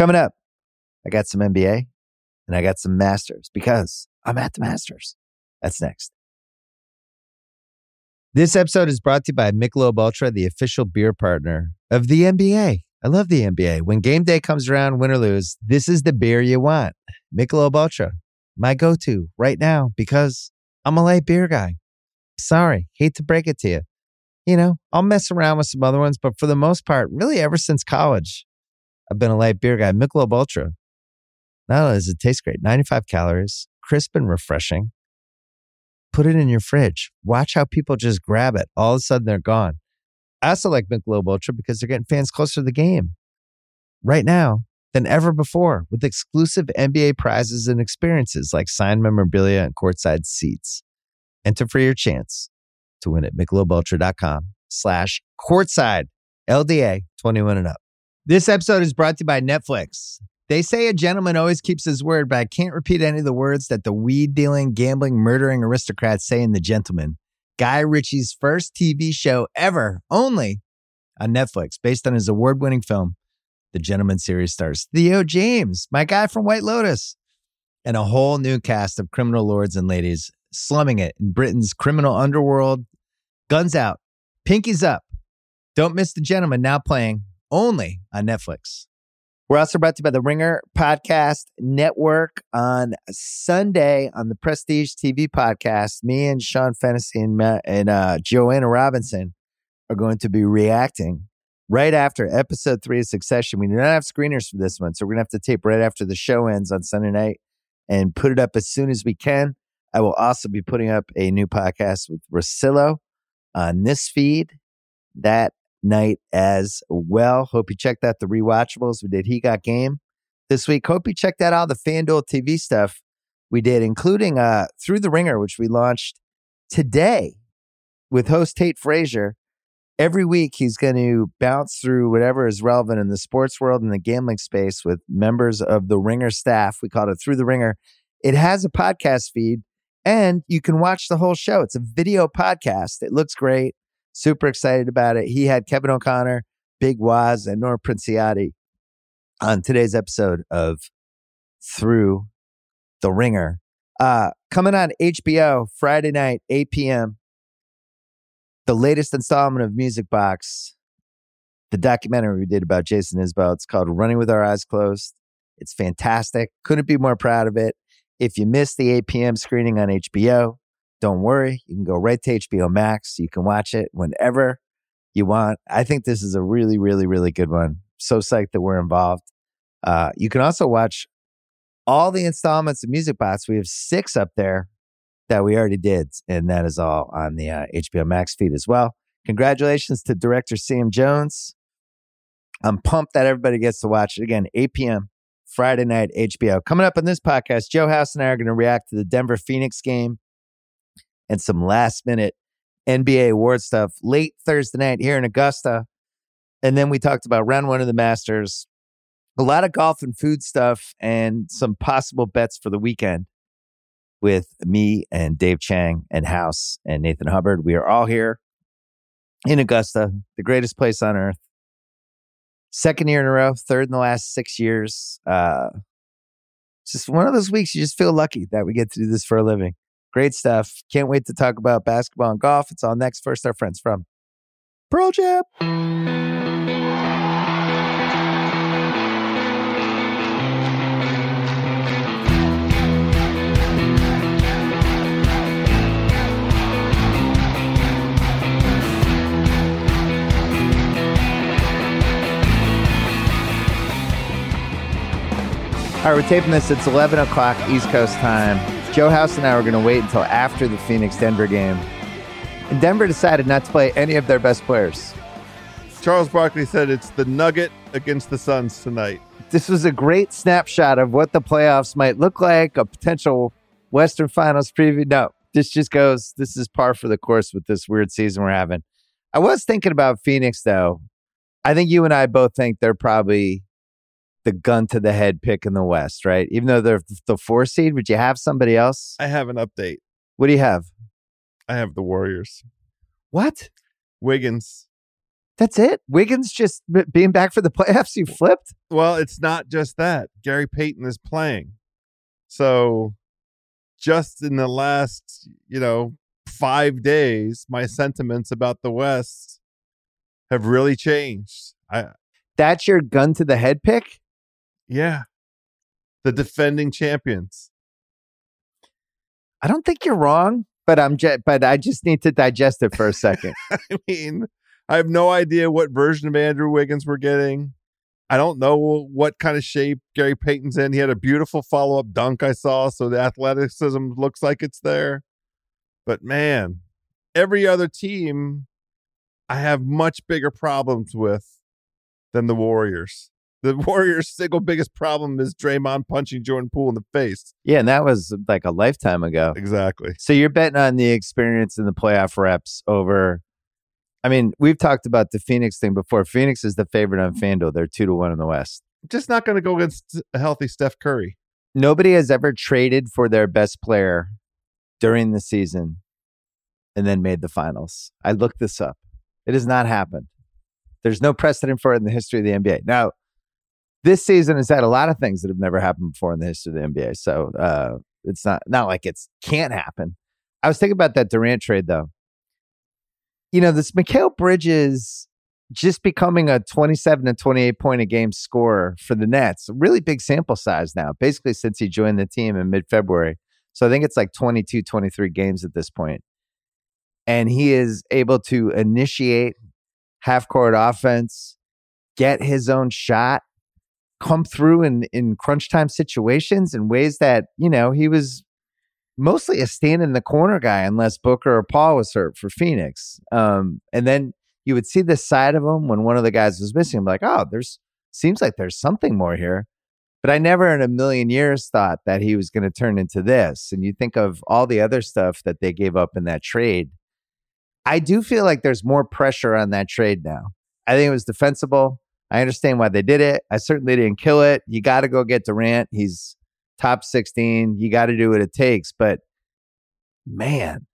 Coming up, I got some NBA and I got some Masters because I'm at the Masters. That's next. This episode is brought to you by Michelob Ultra, the official beer partner of the NBA. I love the NBA. When game day comes around, win or lose, this is the beer you want. Michelob Ultra, my go-to right now because I'm a light beer guy. Sorry, hate to break it to you. You know, I'll mess around with some other ones, but for the most part, really ever since college, I've been a light beer guy. Michelob Ultra. Not only does it taste great, 95 calories, crisp and refreshing. Put it in your fridge. Watch how people just grab it. All of a sudden, they're gone. I also like Michelob Ultra because they're getting fans closer to the game right now than ever before with exclusive NBA prizes and experiences like signed memorabilia and courtside seats. Enter for your chance to win at michelobultra.com slash courtside LDA 21 and up. This episode is brought to you by Netflix. They say a gentleman always keeps his word, but I can't repeat any of the words that the weed dealing, gambling, murdering aristocrats say in The Gentlemen. Guy Ritchie's first TV show ever, only on Netflix, based on his award winning film. The Gentlemen series stars Theo James, my guy from White Lotus, and a whole new cast of criminal lords and ladies slumming it in Britain's criminal underworld. Guns out, pinkies up. Don't miss The Gentlemen now playing only on Netflix. We're also brought to you by the Ringer Podcast Network on Sunday on the Prestige TV podcast. Me and Sean Fennessy and, Matt, and uh, Joanna Robinson are going to be reacting right after episode three of Succession. We do not have screeners for this one, so we're going to have to tape right after the show ends on Sunday night and put it up as soon as we can. I will also be putting up a new podcast with Russillo on this feed. That night as well. Hope you checked out the rewatchables. We did He Got Game this week. Hope you checked out all the FanDuel TV stuff we did, including uh, Through the Ringer, which we launched today with host Tate Frazier. Every week, he's going to bounce through whatever is relevant in the sports world and the gambling space with members of the Ringer staff. We call it Through the Ringer. It has a podcast feed and you can watch the whole show. It's a video podcast. It looks great. Super excited about it. He had Kevin O'Connor, Big Waz, and Nora Princiotti on today's episode of Through the Ringer. Uh, coming on HBO Friday night, 8 p.m. The latest installment of Music Box, the documentary we did about Jason Isbell. It's called Running with Our Eyes Closed. It's fantastic. Couldn't be more proud of it. If you missed the 8 p.m. screening on HBO, don't worry. You can go right to HBO Max. You can watch it whenever you want. I think this is a really, really, really good one. So psyched that we're involved. Uh, you can also watch all the installments of Music Box. We have six up there that we already did, and that is all on the uh, HBO Max feed as well. Congratulations to director Sam Jones. I'm pumped that everybody gets to watch it again. 8 p.m. Friday night HBO. Coming up on this podcast, Joe House and I are going to react to the Denver Phoenix game and some last minute NBA award stuff late Thursday night here in Augusta. And then we talked about round one of the Masters, a lot of golf and food stuff, and some possible bets for the weekend with me and Dave Chang and House and Nathan Hubbard. We are all here in Augusta, the greatest place on earth. Second year in a row, third in the last six years. Uh, just one of those weeks you just feel lucky that we get to do this for a living. Great stuff. Can't wait to talk about basketball and golf. It's all next. First, our friends from Pearl Jam. All right, we're taping this. It's 11 o'clock East Coast time. Joe House and I were going to wait until after the Phoenix Denver game. And Denver decided not to play any of their best players. Charles Barkley said it's the Nugget against the Suns tonight. This was a great snapshot of what the playoffs might look like, a potential Western Finals preview. No, this just goes, this is par for the course with this weird season we're having. I was thinking about Phoenix, though. I think you and I both think they're probably the gun to the head pick in the West, right? Even though they're the four seed, would you have somebody else? I have an update. What do you have? I have the Warriors. What? Wiggins. That's it. Wiggins just being back for the playoffs. You flipped. Well, it's not just that. Gary Payton is playing. So just in the last, you know, five days, my sentiments about the West have really changed. I That's your gun to the head pick. Yeah. The defending champions. I don't think you're wrong, but I'm just, but I just need to digest it for a second. I mean, I have no idea what version of Andrew Wiggins we're getting. I don't know what kind of shape Gary Payton's in. He had a beautiful follow up dunk I saw, so the athleticism looks like it's there. But man, every other team I have much bigger problems with than the Warriors. The Warriors' single biggest problem is Draymond punching Jordan Poole in the face. yeah, and that was like a lifetime ago. Exactly. So you're betting on the experience and the playoff reps over. I mean, we've talked about the Phoenix thing before. Phoenix is the favorite on FanDuel. They're two to one in the West. Just not going to go against a healthy Steph Curry. Nobody has ever traded for their best player during the season and then made the finals. I looked this up. It has not happened. There's no precedent for it in the history of the NBA. Now, this season has had a lot of things that have never happened before in the history of the NBA. So uh, it's not not like it's can't happen. I was thinking about that Durant trade though. You know, this Mikal Bridges just becoming a 27 to 28 point a game scorer for the Nets. Really big sample size now, basically since he joined the team in mid February. So I think it's like 22, 23 games at this point. And he is able to initiate half court offense, get his own shot, come through in, in crunch time situations in ways that, you know, he was mostly a stand in the corner guy unless Booker or Paul was hurt for Phoenix. Um, and then you would see this side of him when one of the guys was missing. I'm like, oh, there's seems like there's something more here. But I never in a million years thought that he was going to turn into this. And you think of all the other stuff that they gave up in that trade. I do feel like there's more pressure on that trade now. I think it was defensible. I understand why they did it. I certainly didn't kill it. You got to go get Durant. He's top 16. You got to do what it takes. But man,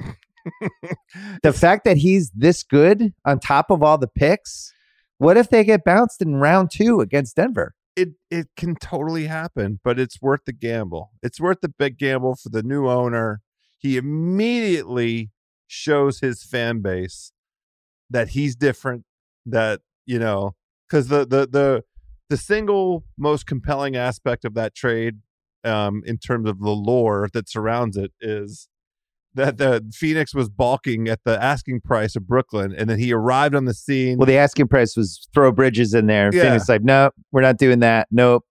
the fact that he's this good on top of all the picks, what if they get bounced in round two against Denver? it it can totally happen, but it's worth the gamble. It's worth the big gamble for the new owner. He immediately shows his fan base that he's different. That you know, because the the the the single most compelling aspect of that trade, um, in terms of the lore that surrounds it, is that the Phoenix was balking at the asking price of Brooklyn, and then he arrived on the scene. Well, the asking price was throw Bridges in there. Yeah. Phoenix like, nope, we're not doing that. Nope.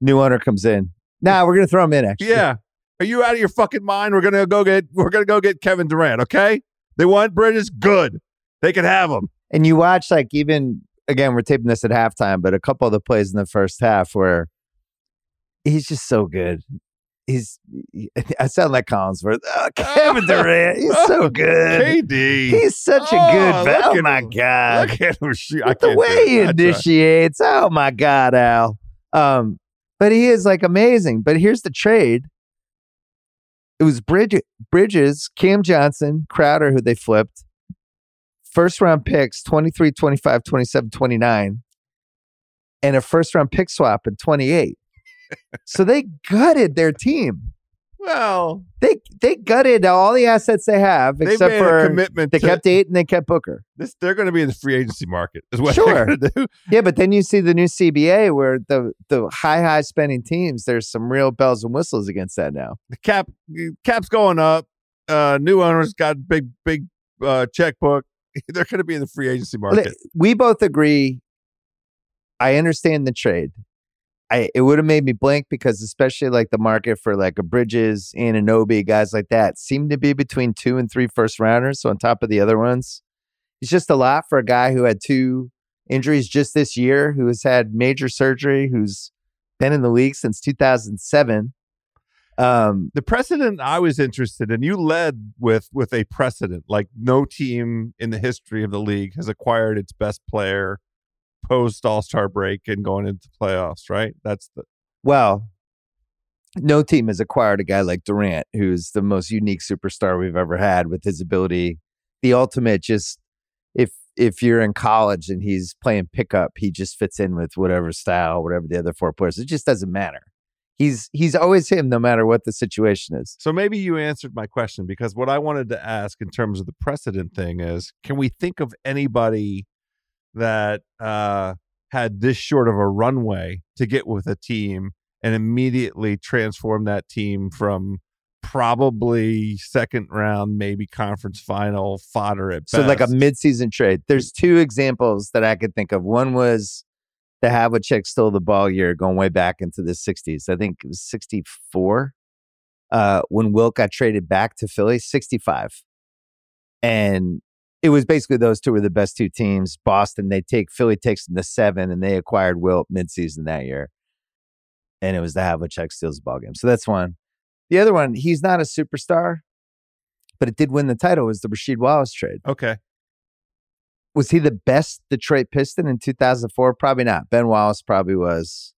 New owner comes in. Nah, we're gonna throw him in. Actually, Yeah. Are you out of your fucking mind? We're gonna go get we're gonna go get Kevin Durant, okay? They want Bridges, good. They can have him. And you watch like even again, we're taping this at halftime, but a couple of the plays in the first half where he's just so good. He's I sound like Collinsworth. Oh, Kevin Durant, he's so good. KD. He's such a Oh, good. look Oh at my him. god! Look at him shoot. I the way he initiates, oh my god, Al. Um, but he is like amazing. But here's the trade. It was Bridge, Bridges, Cam Johnson, Crowder, who they flipped. First round picks 23, 25, 27, 29, and a first round pick swap in 28. so they gutted their team. Well, They they gutted all the assets they have, they except for commitment they to kept eight and they kept Booker. this. They're going to be in the free agency market, is what Sure. they're going to do. Yeah, but then you see the new CBA where the the high high spending teams, there's some real bells and whistles against that now. The cap cap's going up. Uh, new owners got big big uh, checkbook. They're going to be in the free agency market. We both agree. I understand the trade. I it would have made me blink because especially like the market for like a Bridges, Anunoby, guys like that seemed to be between two and three first rounders. So on top of the other ones, it's just a lot for a guy who had two injuries just this year, who has had major surgery, who's been in the league since 2007. Um, the precedent I was interested in, you led with with a precedent like no team in the history of the league has acquired its best player post All Star break and going into playoffs. Right? That's the Well, no team has acquired a guy like Durant, who's the most unique superstar we've ever had with his ability, the ultimate just if if you're in college and he's playing pickup, he just fits in with whatever style, whatever the other four players. It just doesn't matter. He's he's always him, no matter what the situation is. So maybe you answered my question because what I wanted to ask in terms of the precedent thing is, can we think of anybody that uh, had this short of a runway to get with a team and immediately transform that team from probably second round, maybe conference final fodder at So like a best. midseason trade. There's two examples that I could think of. One was the Havlicek stole the ball year going way back into the 60s. I think it was 64 uh, when Wilt got traded back to Philly, 65. And it was basically those two were the best two teams. Boston, they take Philly takes them to seven, and they acquired Wilt midseason that year. And it was the Havlicek steals the ball game. So that's one. The other one, he's not a superstar, but it did win the title. Was the Rasheed Wallace trade? okay. Was he the best Detroit Piston in 2004? Probably not. Ben Wallace probably was.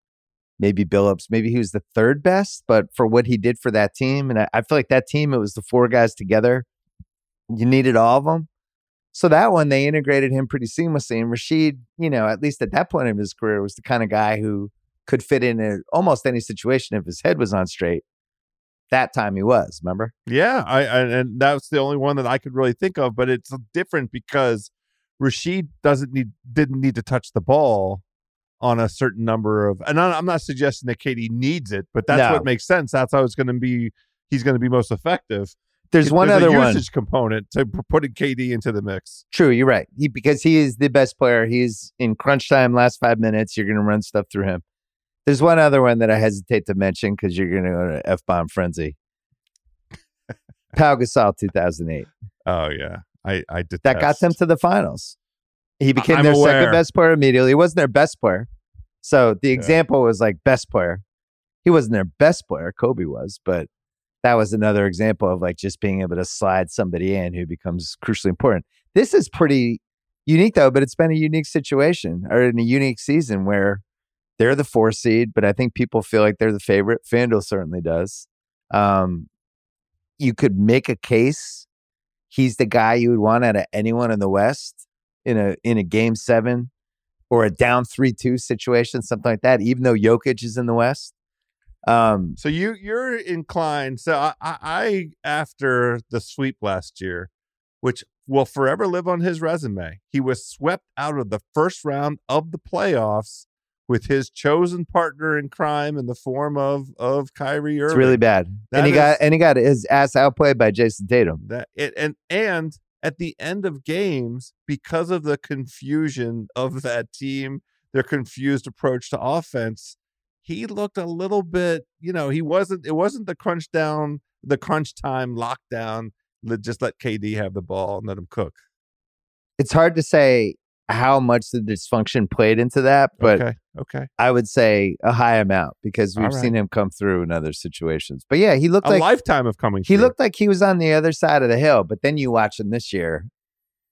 Maybe Billups. Maybe he was the third best, but for what he did for that team, and I, I feel like that team, it was the four guys together. You needed all of them. So that one, they integrated him pretty seamlessly. And Rasheed, you know, at least at that point of his career, was the kind of guy who could fit in almost any situation if his head was on straight. That time he was, remember? Yeah, I, I and that's the only one that I could really think of, but it's different because Rasheed doesn't need didn't need to touch the ball on a certain number of and I'm not suggesting that KD needs it, but that's No. what makes sense. That's how it's going to be he's going to be most effective. There's one there's other a one. usage component to putting KD into the mix. True, you're right. He because he is the best player. He's in crunch time, last five minutes. You're going to run stuff through him. There's one other one that I hesitate to mention because you're going to go to f bomb frenzy. Pau Gasol, 2008. Oh yeah, I I detest That got them to the finals. He became I'm their aware. second best player immediately. He wasn't their best player. So the example was like best player. He wasn't their best player. Kobe was, but that was another example of like just being able to slide somebody in who becomes crucially important. This is pretty unique though, but it's been a unique situation or in a unique season where they're the four seed, but I think people feel like they're the favorite. FanDuel certainly does. Um, you could make a case he's the guy you would want out of anyone in the West in a in a game seven or a down three two situation, something like that. Even though Jokic is in the West, um, So you you're inclined. So I, I, I after the sweep last year, which will forever live on his resume, he was swept out of the first round of the playoffs with his chosen partner in crime in the form of of Kyrie Irving. it's really bad. That and he is- got and he got his ass outplayed by Jayson Tatum. that it, and and at the end of games because of the confusion of that team their confused approach to offense he looked a little bit you know he wasn't it wasn't the crunch down the crunch time lockdown just let kd have the ball and let him cook It's hard to say how much the dysfunction played into that, but okay okay I would say a high amount because we've right. seen him come through in other situations. But yeah, he looked like a like lifetime of coming he through. looked like he was on the other side of the hill. But then you watch him this year,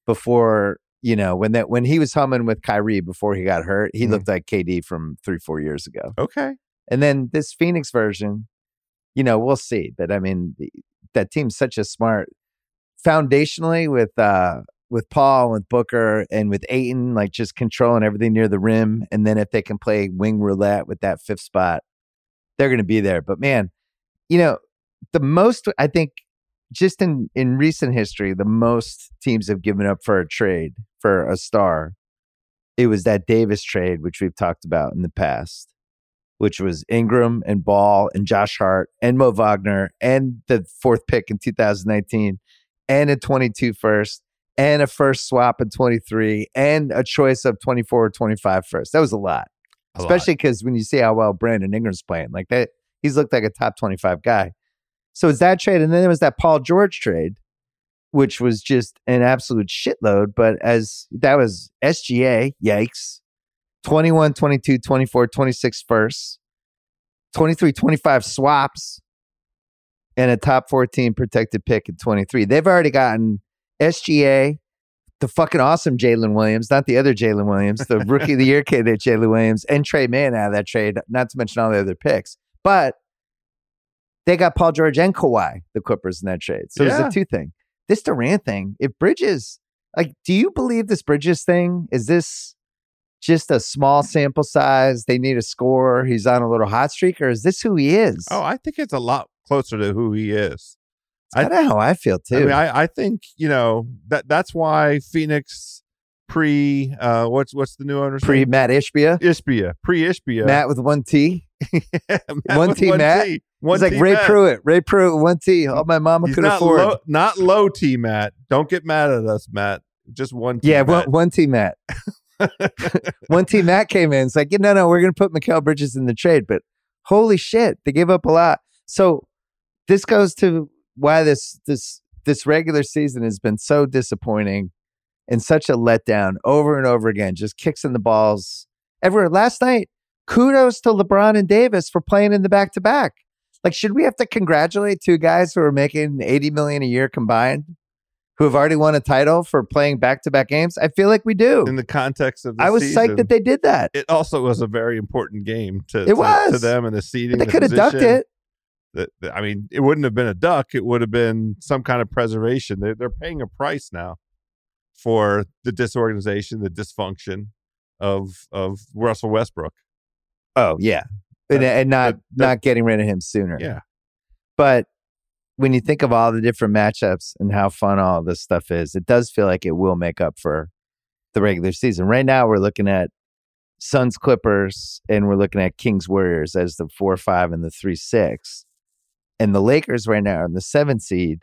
before you know when that when he was humming with Kyrie before he got hurt, he Mhm. looked like KD from three four years ago. okay And then this Phoenix version, you know, we'll see. But I mean, the- that team's such a smart foundationally with uh with Paul, with Booker, and with Ayton, like just controlling everything near the rim. And then if they can play wing roulette with that fifth spot, they're going to be there. But man, you know, the most I think just in in recent history, the most teams have given up for a trade for a star. It was that Davis trade, which we've talked about in the past which was Ingram and Ball and Josh Hart and Mo Wagner and the fourth pick in 2019 and a 22 first and a first swap in 23 and a choice of 24 or 25 first. That was a lot, A especially because when you see how well Brandon Ingram's playing, like that, he's looked like a top 25 guy. So it's that trade. And then there was that Paul George trade, which was just an absolute shitload. But as that was SGA, yikes. 21, 22, 24, 26 firsts, 23, 25 swaps, and a top 14 protected pick at 23. They've already gotten SGA, the fucking awesome Jalen Williams, not the other Jalen Williams, the rookie of the year candidate Jalen Williams, and Tre Mann out of that trade, not to mention all the other picks. But they got Paul George and Kawhi, the Clippers in that trade. So it's Yeah. a two thing. This Durant thing, if Bridges, Like, do you believe this Bridges thing? Is this just a small sample size? They need a score. He's on a little hot streak, or is this who he is? Oh, I think it's a lot closer to who he is. Kind of how I feel too. I mean, I, I think you know that that's why Phoenix pre uh what's what's the new owner pre Matt Ishbia, Ishbia pre Ishbia, Matt with one T, one T one Matt. T. One He's like Ray Matt. Pruitt, Ray Pruitt, one T. All my mama He's could not afford. low, not low T Matt. Don't get mad at us, Matt. Just one T. yeah, Matt. one, one T Matt. one T Matt came in. It's like, no, no, we're going to put Mikal Bridges in the trade. But holy shit, they gave up a lot. So this goes to why this this this regular season has been so disappointing and such a letdown over and over again. Just kicks in the balls everywhere. Last night, kudos to LeBron and Davis for playing in the back to back. Like, should we have to congratulate two guys who are making 80 million a year combined? Who have already won a title for playing back to back games? I feel like we do. in the context of the I was season, psyched that they did that. it also was a very important game to It to, was. to them and the seating. But they the could have ducked it. That that- I mean, it wouldn't have been a duck. It would have been some kind of preservation. They, they're paying a price now for the disorganization, the dysfunction of of Russell Westbrook. Oh yeah, and, and not but not getting rid of him sooner. Yeah, But when you think of all the different matchups and how fun all this stuff is, it does feel like it will make up for the regular season. Right now, we're looking at Suns Clippers and we're looking at Kings Warriors as the four five and the three six, and the Lakers right now are in the seventh seed,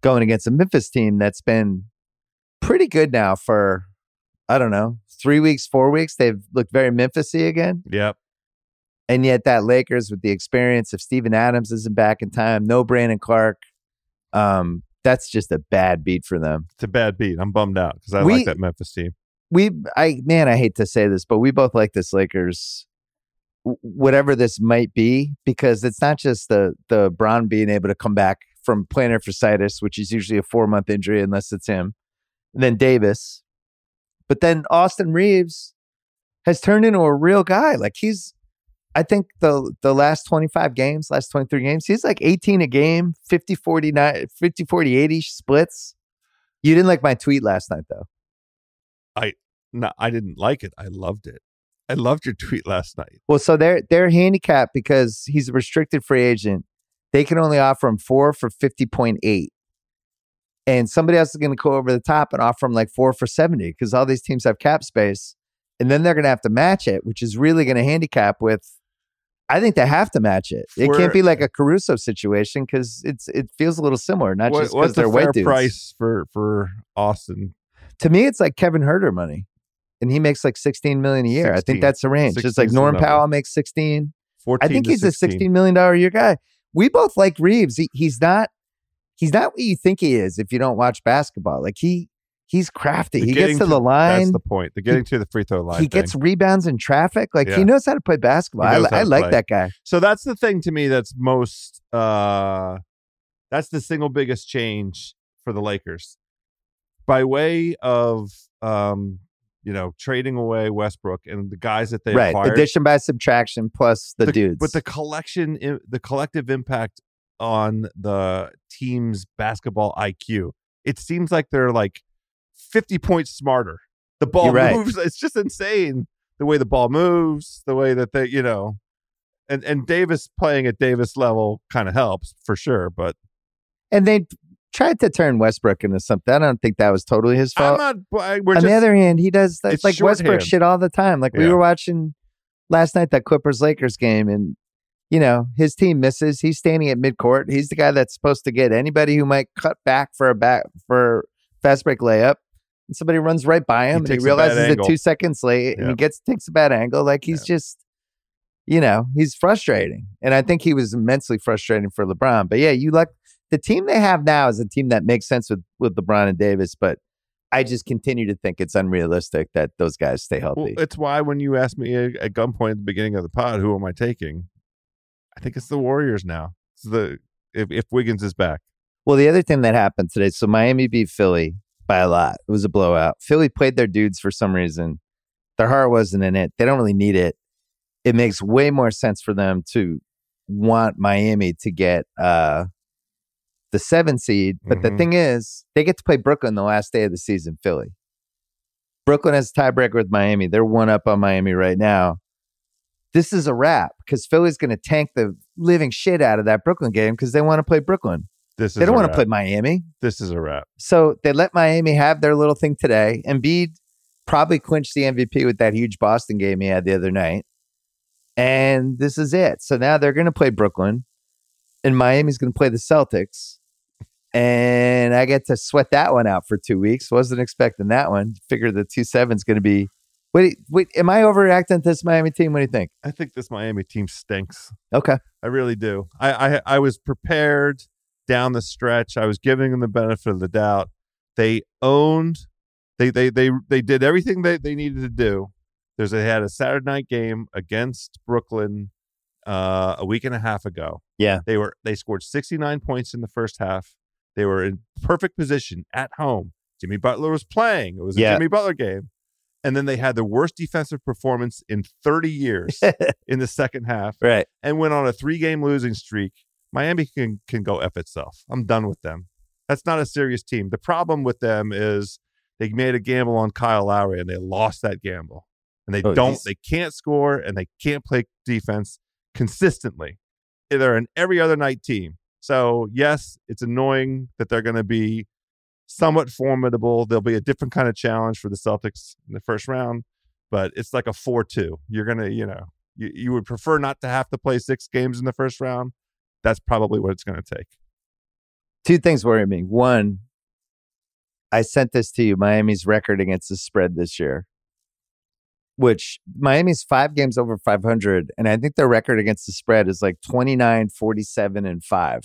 going against a Memphis team that's been pretty good now for I don't know three weeks, four weeks. They've looked very Memphisy again. yep. And yet that Lakers with the experience of Steven Adams isn't back in time, no Brandon Clarke. Um, that's just a bad beat for them. It's a bad beat. I'm bummed out because I We- like that Memphis team. We I man, I hate to say this, but we both like this Lakers whatever this might be, because it's not just the the Braun being able to come back from plantar fasciitis, which is usually a four month injury unless it's him. And then Davis. But then Austin Reaves has turned into a real guy. Like he's I think the the last 25 games, last 23 games, he's like 18 a game, 50 49 50 40 80 splits. You didn't like my tweet last night though. I no, I didn't like it. I loved it. I loved your tweet last night. Well, so they're they're handicapped because he's a restricted free agent. They can only offer him four for fifty point eight, and somebody else is going to go over the top and offer him like four for seventy because all these teams have cap space, and then they're going to have to match it, which is really going to handicap with. I think they have to match it. It can't be like a Caruso situation because it's it feels a little similar, not What- just because they're the white fair dudes. price for for Austin? To me, it's like Kevin Huerter money, and he makes like sixteen million a year. I think that's the range. Just like 16's the Norm. Powell makes sixteen. 14 I think to he's 16. a sixteen million dollar a year guy. We both like Reaves. He, he's not he's not what you think he is if you don't watch basketball. Like he he's crafty. The he gets to the line. That's the point. The getting to the free throw line. He gets rebounds in traffic. Like Yeah. he knows how to play basketball. I, I like play. that guy. So that's the thing to me that's most uh that's the single biggest change for the Lakers. By way of um you know, trading away Westbrook and the guys that they right. acquired. Addition by subtraction plus the, dudes. But the collection the collective impact on the team's basketball IQ. It seems like they're like 50 points smarter. The ball right. moves. It's just insane the way the ball moves, the way that they, you know, and and Davis playing at Davis level kind of helps for sure. But and they tried to turn Westbrook into something. I don't think that was totally his fault. Not. I- uh, We're On just the other hand, he does that's like Westbrook shit all the time. Like we were watching last night that Clippers Lakers game, and you know his team misses. He's standing at midcourt. He's the guy that's supposed to get anybody who might cut back for a back for fast break layup. And somebody runs right by him, and he takes a bad realizes it two seconds late, and he gets takes a bad angle. Like he's just, you know, he's frustrating, and I think he was immensely frustrating for LeBron. But yeah, you like the team they have now is a team that makes sense with with LeBron and Davis, but I just continue to think it's unrealistic that those guys stay well, healthy. it's why when you asked me at at gunpoint at the beginning of the pod, who am I taking? I think it's the Warriors now. It's the if, if Wiggins is back. well, the other thing that happened today, so Miami beat Philly by a lot. It was a blowout. Philly played their dudes for some reason. Their heart wasn't in it. They don't really need it. It makes way more sense for them to want Miami to get uh the seven seed. But the Mhm. thing is, they get to play Brooklyn the last day of the season, Philly. Brooklyn has a tiebreaker with Miami. They're one up on Miami right now. This is a wrap because Philly's going to tank the living shit out of that Brooklyn game because they want to play Brooklyn. This is They don't want to play Miami. This is a wrap. So they let Miami have their little thing today. Embiid probably clinched the MVP with that huge Boston game he had the other night. And this is it. So now they're going to play Brooklyn, and Miami's going to play the Celtics. And I get to sweat that one out for two weeks. Wasn't expecting that one. Figure the two seven's going to be. Wait, wait, am I overreacting to this Miami team? What do you think? I think this Miami team stinks. Okay. I really do. I, I I was prepared down the stretch. I was giving them the benefit of the doubt. They owned. They they they they did everything they, they needed to do. There's they had a Saturday night game against Brooklyn uh, a week and a half ago. Yeah. They were they scored 69 points in the first half. They were in perfect position at home. Jimmy Butler was playing. It was a Yeah. Jimmy Butler game. And then they had the worst defensive performance in 30 years in the second half Right. and went on a three game losing streak. Miami can can go F itself. I'm done with them. That's not a serious team. The problem with them is they made a gamble on Kyle Lowry and they lost that gamble. And they Oh, don't he's- they can't score and they can't play defense consistently. Eh, they're an every other night team. So yes, it's annoying that they're going to be somewhat formidable. There'll be a different kind of challenge for the Celtics in the first round, but it's like a 4-2. You're going to, you know, you, you would prefer not to have to play six games in the first round. That's probably what it's going to take. Two things worry me. One, I sent this to you Miami's record against the spread this year, which Miami's five games over 500. And I think their record against the spread is like 29, 47, and five.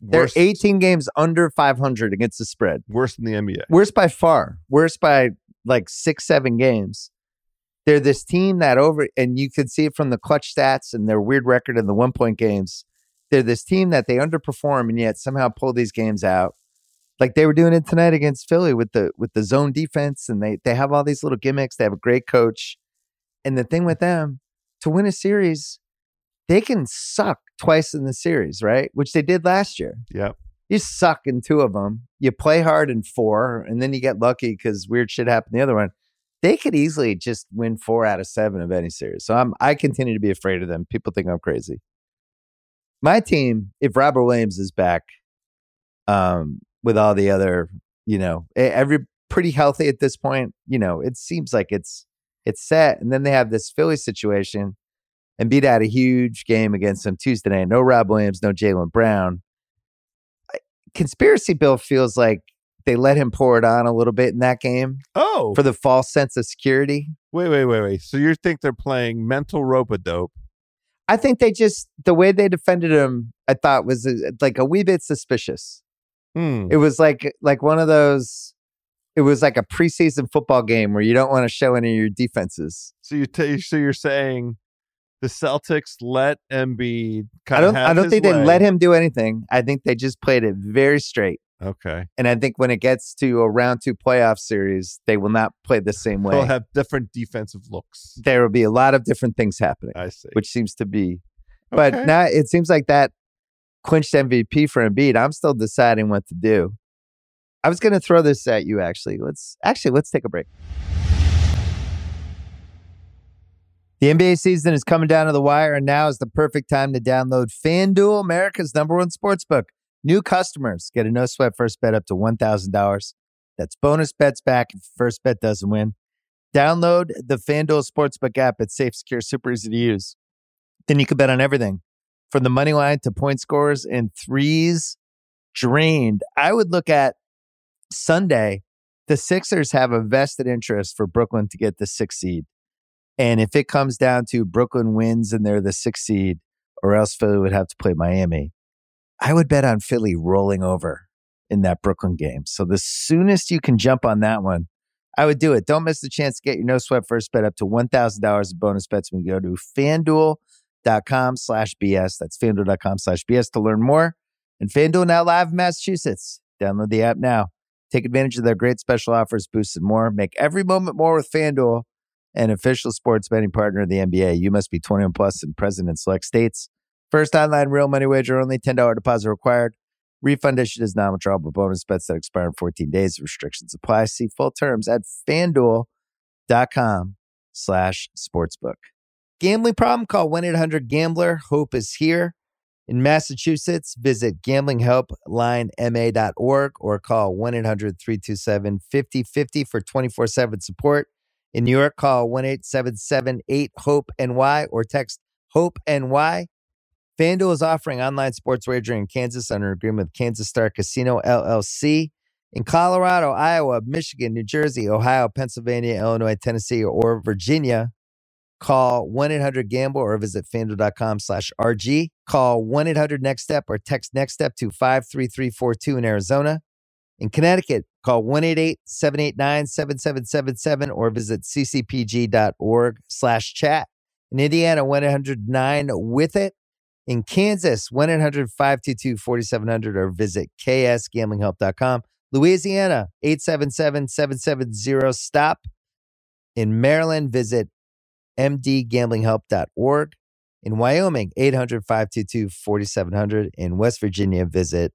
They're 18 games under 500 against the spread. worse than the NBA. Worst by far, worst by like six, seven games. They're this team that over, and you can see it from the clutch stats and their weird record in the one point games. They're this team that they underperform and yet somehow pull these games out. Like they were doing it tonight against Philly with the with the zone defense, and they they have all these little gimmicks. They have a great coach, and the thing with them to win a series, they can suck twice in the series, right? Which they did last year Yep. you suck in two of them. You play hard in four, and then you get lucky because weird shit happened the other one. They could easily just win four out of seven of any series. So I'm I continue to be afraid of them. People think I'm crazy. My team, if Robert Williams is back, um, with all the other, you know, every pretty healthy at this point, you know, it seems like it's it's set. And then they have this Philly situation and beat out a huge game against them Tuesday night. No Rob Williams, no Jaylen Brown conspiracy bill feels like they let him pour it on a little bit in that game Oh, for the false sense of security. wait, wait, wait, wait. So you think they're playing mental rope a dope? I think they just the way they defended him, I thought was uh, like a wee bit suspicious. Hmm. It was like like one of those. It was like a preseason football game where you don't want to show any of your defenses. So you t- so you're saying the Celtics let Embiid kind I don't. Have I don't think they let him do anything. I think they just played it very straight. Okay, And I think when it gets to a round two playoff series, they will not play the same way. they'll have different defensive looks. there will be a lot of different things happening. I see. which seems to be. But Okay. now it seems like that clinched MVP for Embiid. I'm still deciding what to do. I was going to throw this at you. Actually, let's actually let's take a break. The NBA season is coming down to the wire, and now is the perfect time to download FanDuel, America's number one sportsbook. New customers get a no sweat first bet up to $1,000. That's bonus bets back if first bet doesn't win. Download the FanDuel Sportsbook app. It's safe, secure, super easy to use. Then you can bet on everything from the money line to point scores and threes drained. I would look at Sunday. The Sixers have a vested interest for Brooklyn to get the sixth seed. And if it comes down to Brooklyn wins and they're the sixth seed, or else Philly would have to play Miami, I would bet on Philly rolling over in that Brooklyn game. So the soonest you can jump on that one, I would do it. Don't miss the chance to get your no sweat first bet up to $1,000 in bonus bets when you go to fanduel.com slash BS. That's fanduel.com slash BS to learn more. And FanDuel now live in Massachusetts. Download the app now. Take advantage of their great special offers, boosts, and more. Make every moment more with FanDuel, an official sports betting partner of the NBA. You must be 21 plus and present in select states. First online real money wager only. $10 deposit required. Refund issued is non-withdrawable bonus bets that expire in 14 days. Restrictions apply. See full terms at fanduel.com slash sportsbook. Gambling problem? Call 1-800-GAMBLER. Hope is here. In Massachusetts, visit gamblinghelplinema.org or call 1-800-327-5050 for 24-7 support. In New York, call 1-877-8-HOPE-NY or text HOPE-NY. FanDuel is offering online sports wagering in Kansas under agreement with Kansas Star Casino LLC. In Colorado, Iowa, Michigan, New Jersey, Ohio, Pennsylvania, Illinois, Tennessee, or Virginia, call 1-800-GAMBLE or visit fanduel.com slash RG. Call 1-800-NEXT-STEP or text NEXT STEP to 53342 in Arizona. In Connecticut, call 1-888-789-7777 or visit ccpg.org slash chat. In Indiana, 1-800-9-WITH-IT. In Kansas, 1-800-522-4700 or visit ksgamblinghelp.com. Louisiana, 877-770-STOP. In Maryland, visit mdgamblinghelp.org. In Wyoming, 800-522-4700. In West Virginia, visit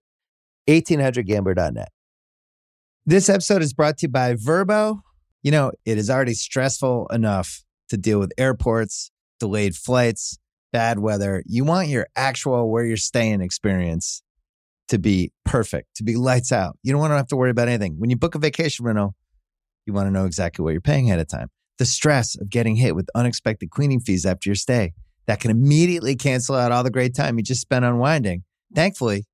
1800gambler.net. This episode is brought to you by Vrbo. You know, it is already stressful enough to deal with airports, delayed flights, bad weather. You want your actual where you're staying experience to be perfect, to be lights out. You don't want to have to worry about anything. When you book a vacation rental, you want to know exactly what you're paying ahead of time. The stress of getting hit with unexpected cleaning fees after your stay that can immediately cancel out all the great time you just spent unwinding. Thankfully,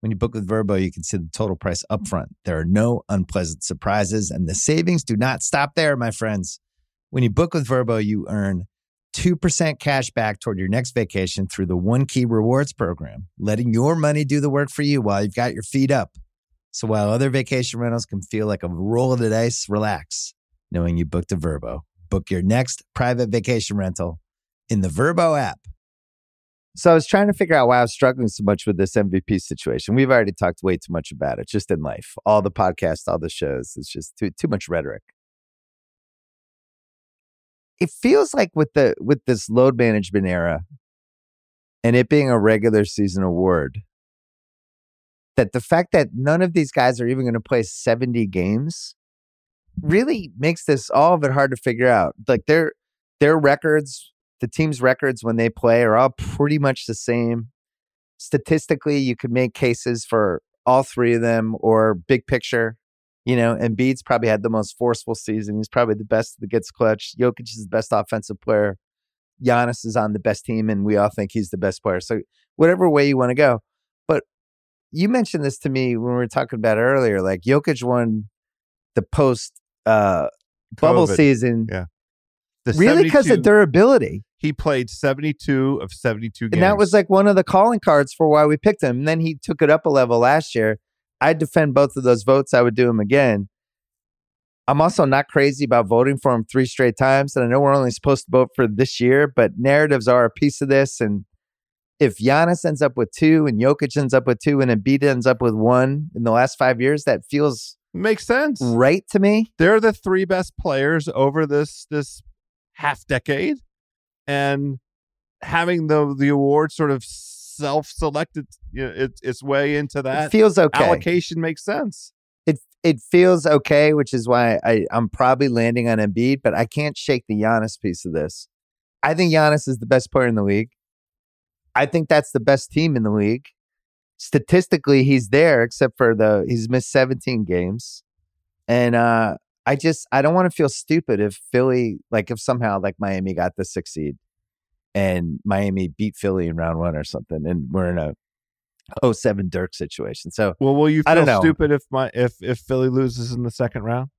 when you book with Vrbo, you can see the total price upfront. There are no unpleasant surprises, and the savings do not stop there, my friends. When you book with Vrbo, you earn 2% cash back toward your next vacation through the One Key Rewards program, letting your money do the work for you while you've got your feet up. So while other vacation rentals can feel like a roll of the dice, relax knowing you booked a Vrbo. Book your next private vacation rental in the Vrbo app. So I was trying to figure out why I was struggling so much with this MVP situation. We've already talked way too much about it, just in life. All the podcasts, all the shows. It's just too too much rhetoric. It feels like with the with this load management era and it being a regular season award, that the fact that none of these guys are even going to play 70 games really makes this all of it hard to figure out. Like their their records, the team's records when they play are all pretty much the same. Statistically, you could make cases for all three of them or big picture. You know, Embiid's probably had the most forceful season. He's probably the best that gets clutch. Jokic is the best offensive player. Giannis is on the best team, and we all think he's the best player. So, whatever way you want to go. But you mentioned this to me when we were talking about earlier. Like Jokic won the post uh, bubble COVID. season, Yeah. The really because of durability. He played 72 of 72 games. And that was like one of the calling cards for why we picked him. And then he took it up a level last year. I'd defend both of those votes. I would do him again. I'm also not crazy about voting for him three straight times. And I know we're only supposed to vote for this year, but narratives are a piece of this. And if Giannis ends up with two and Jokic ends up with two and Embiid ends up with one in the last five years, that feels Makes sense. right to me. They're the three best players over this this half decade, and having the the award sort of self selected you know, its its way into that It feels okay. allocation makes sense. it it feels okay, which is why I, I'm probably landing on Embiid, but I can't shake the Giannis piece of this. I think Giannis is the best player in the league. I think that's the best team in the league. Statistically, he's there, except for the he's missed 17 games. And uh I just I don't want to feel stupid if Philly, like if somehow like Miami got the six seed and Miami beat Philly in round one or something, and we're in a 07 Dirk situation. So Well, will you feel stupid if my if if Philly loses in the second round?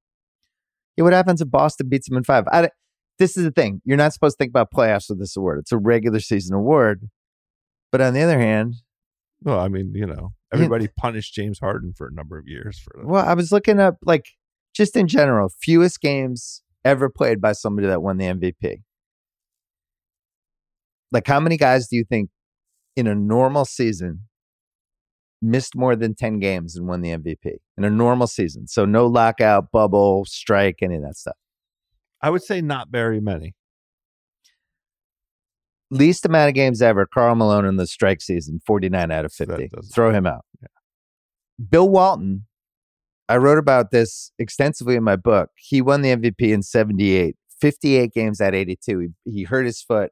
Yeah, what happens if Boston beats them in five? I, this is the thing. You're not supposed to think about playoffs with this award. It's a regular season award. But on the other hand, Well, I mean, you know, everybody punished James Harden for a number of years for that. well, I was looking up like just in general, fewest games ever played by somebody that won the MVP. Like, how many guys do you think in a normal season missed more than 10 games and won the MVP in a normal season? So, no lockout, bubble, strike, any of that stuff. I would say not very many. Least amount of games ever. Karl Malone in the strike season, 49 out of 50. Throw him out. Bill Walton, I wrote about this extensively in my book. He won the MVP in 78, 58 games at 82. He, he hurt his foot,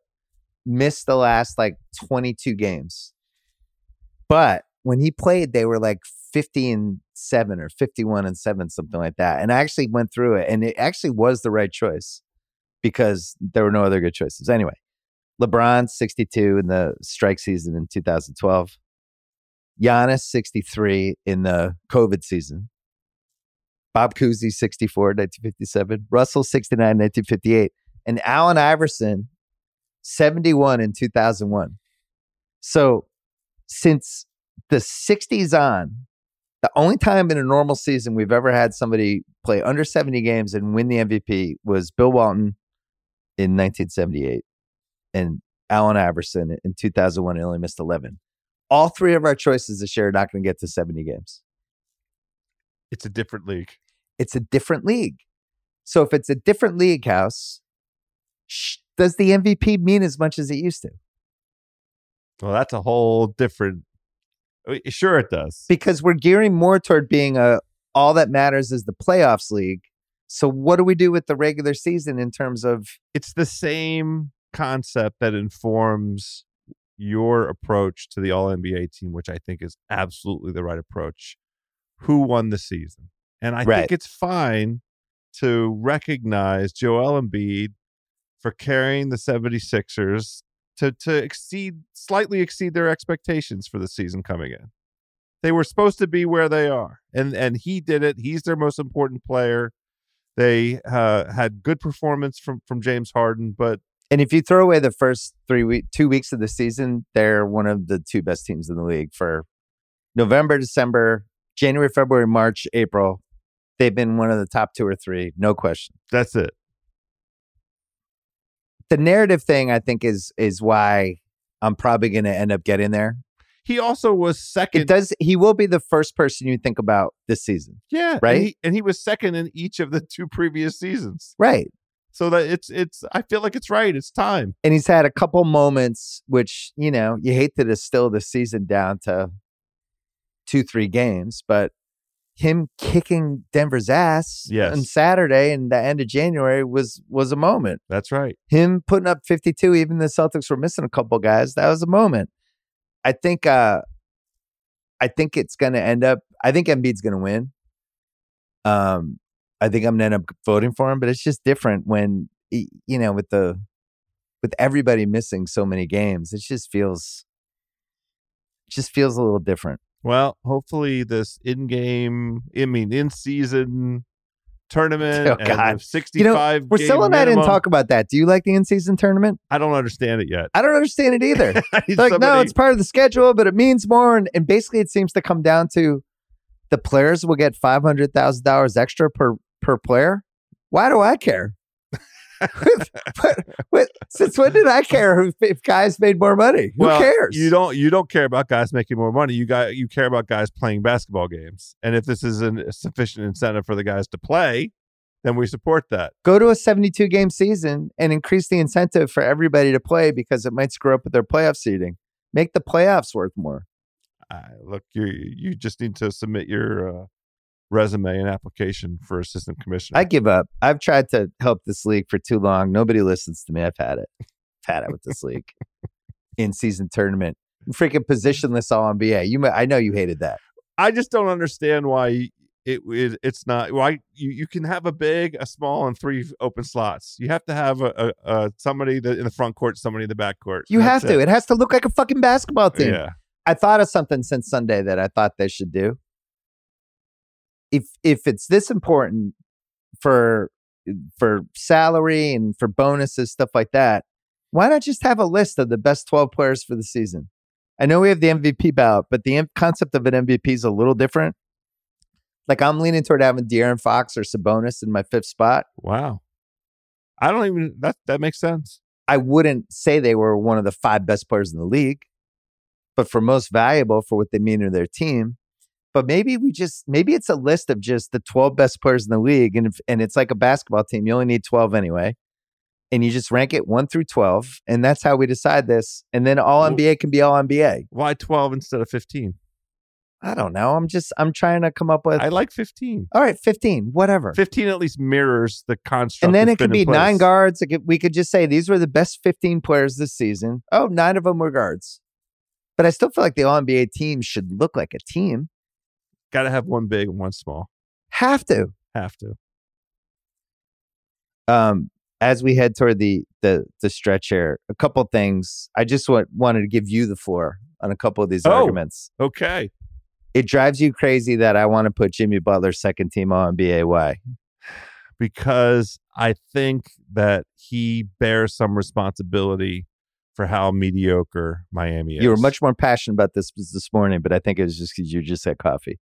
missed the last like 22 games. But when he played, they were like 50 and 7 or 51 and 7, something like that. And I actually went through it, and it actually was the right choice because there were no other good choices. Anyway, LeBron 62 in the strike season in 2012. Giannis 63 in the COVID season. Bob Cousy 64 1957. Russell 69 1958. And Allen Iverson 71 in 2001. So since the 60s on, the only time in a normal season we've ever had somebody play under 70 games and win the MVP was Bill Walton in 1978 and Allen Iverson in 2001 and only missed 11. All three of our choices this year are not going to get to 70 games. It's a different league. It's a different league. So if it's a different league house, sh- does the MVP mean as much as it used to? Well, that's a whole different. Sure, it does. Because we're gearing more toward being a all that matters is the playoffs league. So what do we do with the regular season in terms of It's the same concept that informs your approach to the All NBA team, which I think is absolutely the right approach. Who won the season? And I Right. think it's fine to recognize Joel Embiid for carrying the 76ers to to exceed slightly exceed their expectations for the season coming in. They were supposed to be where they are. And and he did it. He's their most important player. They uh, had good performance from from James Harden, but and if you throw away the first three week two weeks of the season, they're one of the two best teams in the league for November, December, January, February, March, April. They've been one of the top two or three, no question. that's it. The narrative thing I think is is why I'm probably gonna end up getting there. He also was second. It does he will be the first person you think about this season. yeah, and right? he, and he was second in each of the two previous seasons. Right. So that it's it's. I feel like it's right. It's time. and he's had a couple moments which you know you hate to distill the season down to two three games but him kicking denver's ass Yes. on saturday and the end of january was was a moment That's right. him putting up 52 even the celtics were missing a couple guys that was a moment i think uh i think it's gonna end up i think Embiid's gonna win um i think i'm gonna end up voting for him but it's just different when you know with the with everybody missing so many games it just feels it just feels a little different Well, hopefully this in-game, I mean in-season tournament Oh, and God. the 65 we're still and i didn't talk about that do you like the in-season tournament I don't understand it yet. i don't understand it either like no it's part of the schedule but it means more and, and basically it seems to come down to the players will get $500000 extra per per player why do i care what- since when did i care if, if guys made more money who Well, cares You don't you don't care about guys making more money. You got you care about guys playing basketball games. And if this is an, a sufficient incentive for the guys to play, then we support that. go to a 72 game season and increase the incentive for everybody to play because it might screw up with their playoff seeding make the playoffs worth more Uh, look, you you just need to submit your uh, resume and application for assistant commissioner. I give up. I've tried to help this league for too long. Nobody listens to me. I've had it. I've had it with this league. In season tournament. Freaking positionless all NBA. You I know you hated that. I just don't understand why it, it it's not why you, you can have a big, a small, and three open slots. You have to have a, a, a somebody that in the front court, somebody in the back court. You have to. it. It has to look like a fucking basketball team. Yeah, I thought of something since Sunday that I thought they should do. If if it's this important for for salary and for bonuses stuff like that, why not just have a list of the best 12 players for the season? I know we have the MVP ballot, but the concept of an MVP is a little different. Like I'm leaning toward having De'Aaron Fox or Sabonis in my fifth spot. wow. I don't even that that makes sense. I wouldn't say they were one of the five best players in the league, but for most valuable for what they mean to their team. But maybe we just maybe it's a list of just the 12 best players in the league, and if, and it's like a basketball team. You only need 12 anyway, and you just rank it one through 12, and that's how we decide this. And then all NBA can be all NBA. Why twelve instead of fifteen? I don't know. I'm just I'm trying to come up with. I like 15. all right, 15, whatever. 15 at least mirrors the construct. and then it could be in nine guards. Could, we could just say these were the best 15 players this season. Oh, nine of them were guards. But I still feel like the All NBA team should look like a team. Got to have one big and one small. Have to. Have to. um, as we head toward the the the stretch here, a couple things. I just want, wanted to give you the floor on a couple of these Oh. arguments. Okay. It drives you crazy that I want to put Jimmy Butler second team on NBA. Why? Because I think that he bears some responsibility for how mediocre Miami is. You were much more passionate about this this morning, but I think it was just because you just had coffee.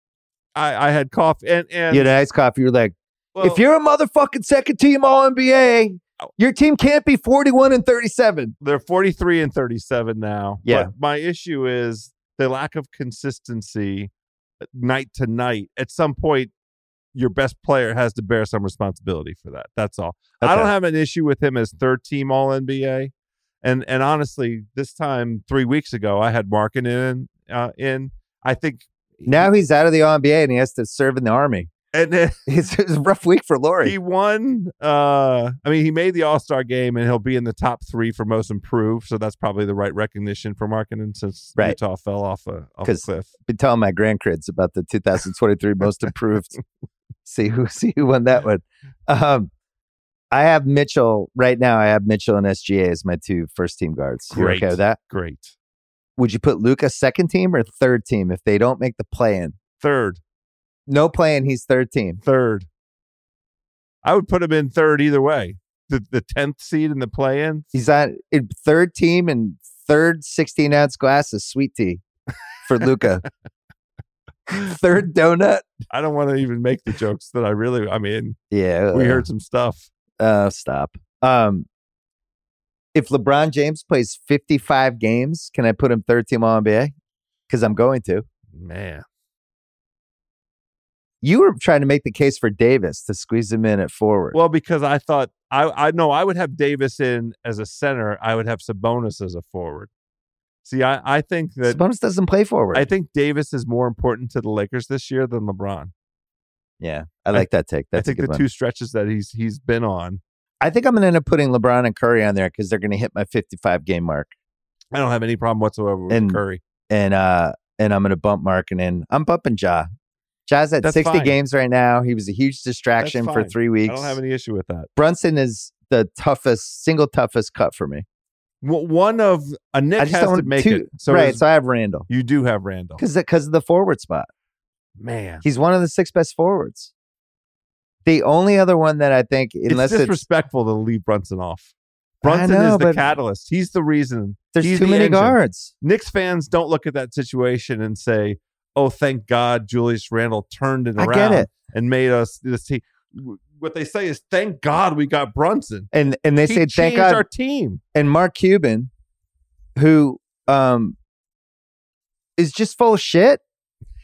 I, I had coffee and and you had nice coffee. You're like, well, if you're a motherfucking second team All NBA, Oh. your team can't be 41 and 37. they're 43 and 37 now. Yeah. But my issue is the lack of consistency uh, night to night. At some point, your best player has to bear some responsibility for that. That's all. I don't have an issue with him as third team All NBA. And and honestly, this time three weeks ago, I had Markkanen. Uh, in I think Now he's out of the NBA and he has to serve in the army. and then It's, it's a rough week for Lauri. he won. Uh, I mean, he made the All Star game, and he'll be in the top three for most improved. So that's probably the right recognition for Markkanen since Right. Utah fell off a off a cliff. been telling my grandkids about the 2023 most improved. see who see who won that one. Um, I have Mitchell right now. I have Mitchell and SGA as my two first team guards. You Great. okay with that? Great Would you put Luka second team or third team if they don't make the play in? third, No play in, he's third team. third. I would put him in third either way. The the tenth seed in the play in. He's on in third team and third 16 ounce glass of sweet tea for Luka. third donut. I don't want to even make the jokes that I really. I mean, Yeah, we uh, heard some stuff. Uh, stop. Um, if LeBron James plays 55 games, can I put him third team All NBA? Because I'm going to. Man, You were trying to make the case for Davis to squeeze him in at forward. well, because I thought I I know I would have Davis in as a center. I would have Sabonis as a forward. See, I I think that Sabonis doesn't play forward. I think Davis is more important to the Lakers this year than LeBron. yeah, I like that take. That's I think the one. two stretches that he's he's been on. I think I'm going to end up putting LeBron and Curry on there because they're going to hit my 55 game mark, I don't have any problem whatsoever with And- Curry. and uh, and I'm going to bump Markkanen. I'm bumping Ja. Ja's at That's 60 fine. games right now. He was a huge distraction for three weeks. I don't have any issue with that. Brunson is the toughest, single toughest cut for me. One of a Knick has to make two, it. So right, so I have Randle you do have Randle. because because of the forward spot. Man, He's one of the six best forwards. The only other one that I think, unless it's it's, disrespectful to leave Brunson off. Brunson know, is the catalyst. He's the reason. there's he's too the many engine. guards. Knicks fans don't look at that situation and say, "Oh, thank God Julius Randle turned it I around and made us this team." What they say is, "Thank God we got Brunson." and and they he say thank God. our team. and Mark Cuban, who um is just full of shit.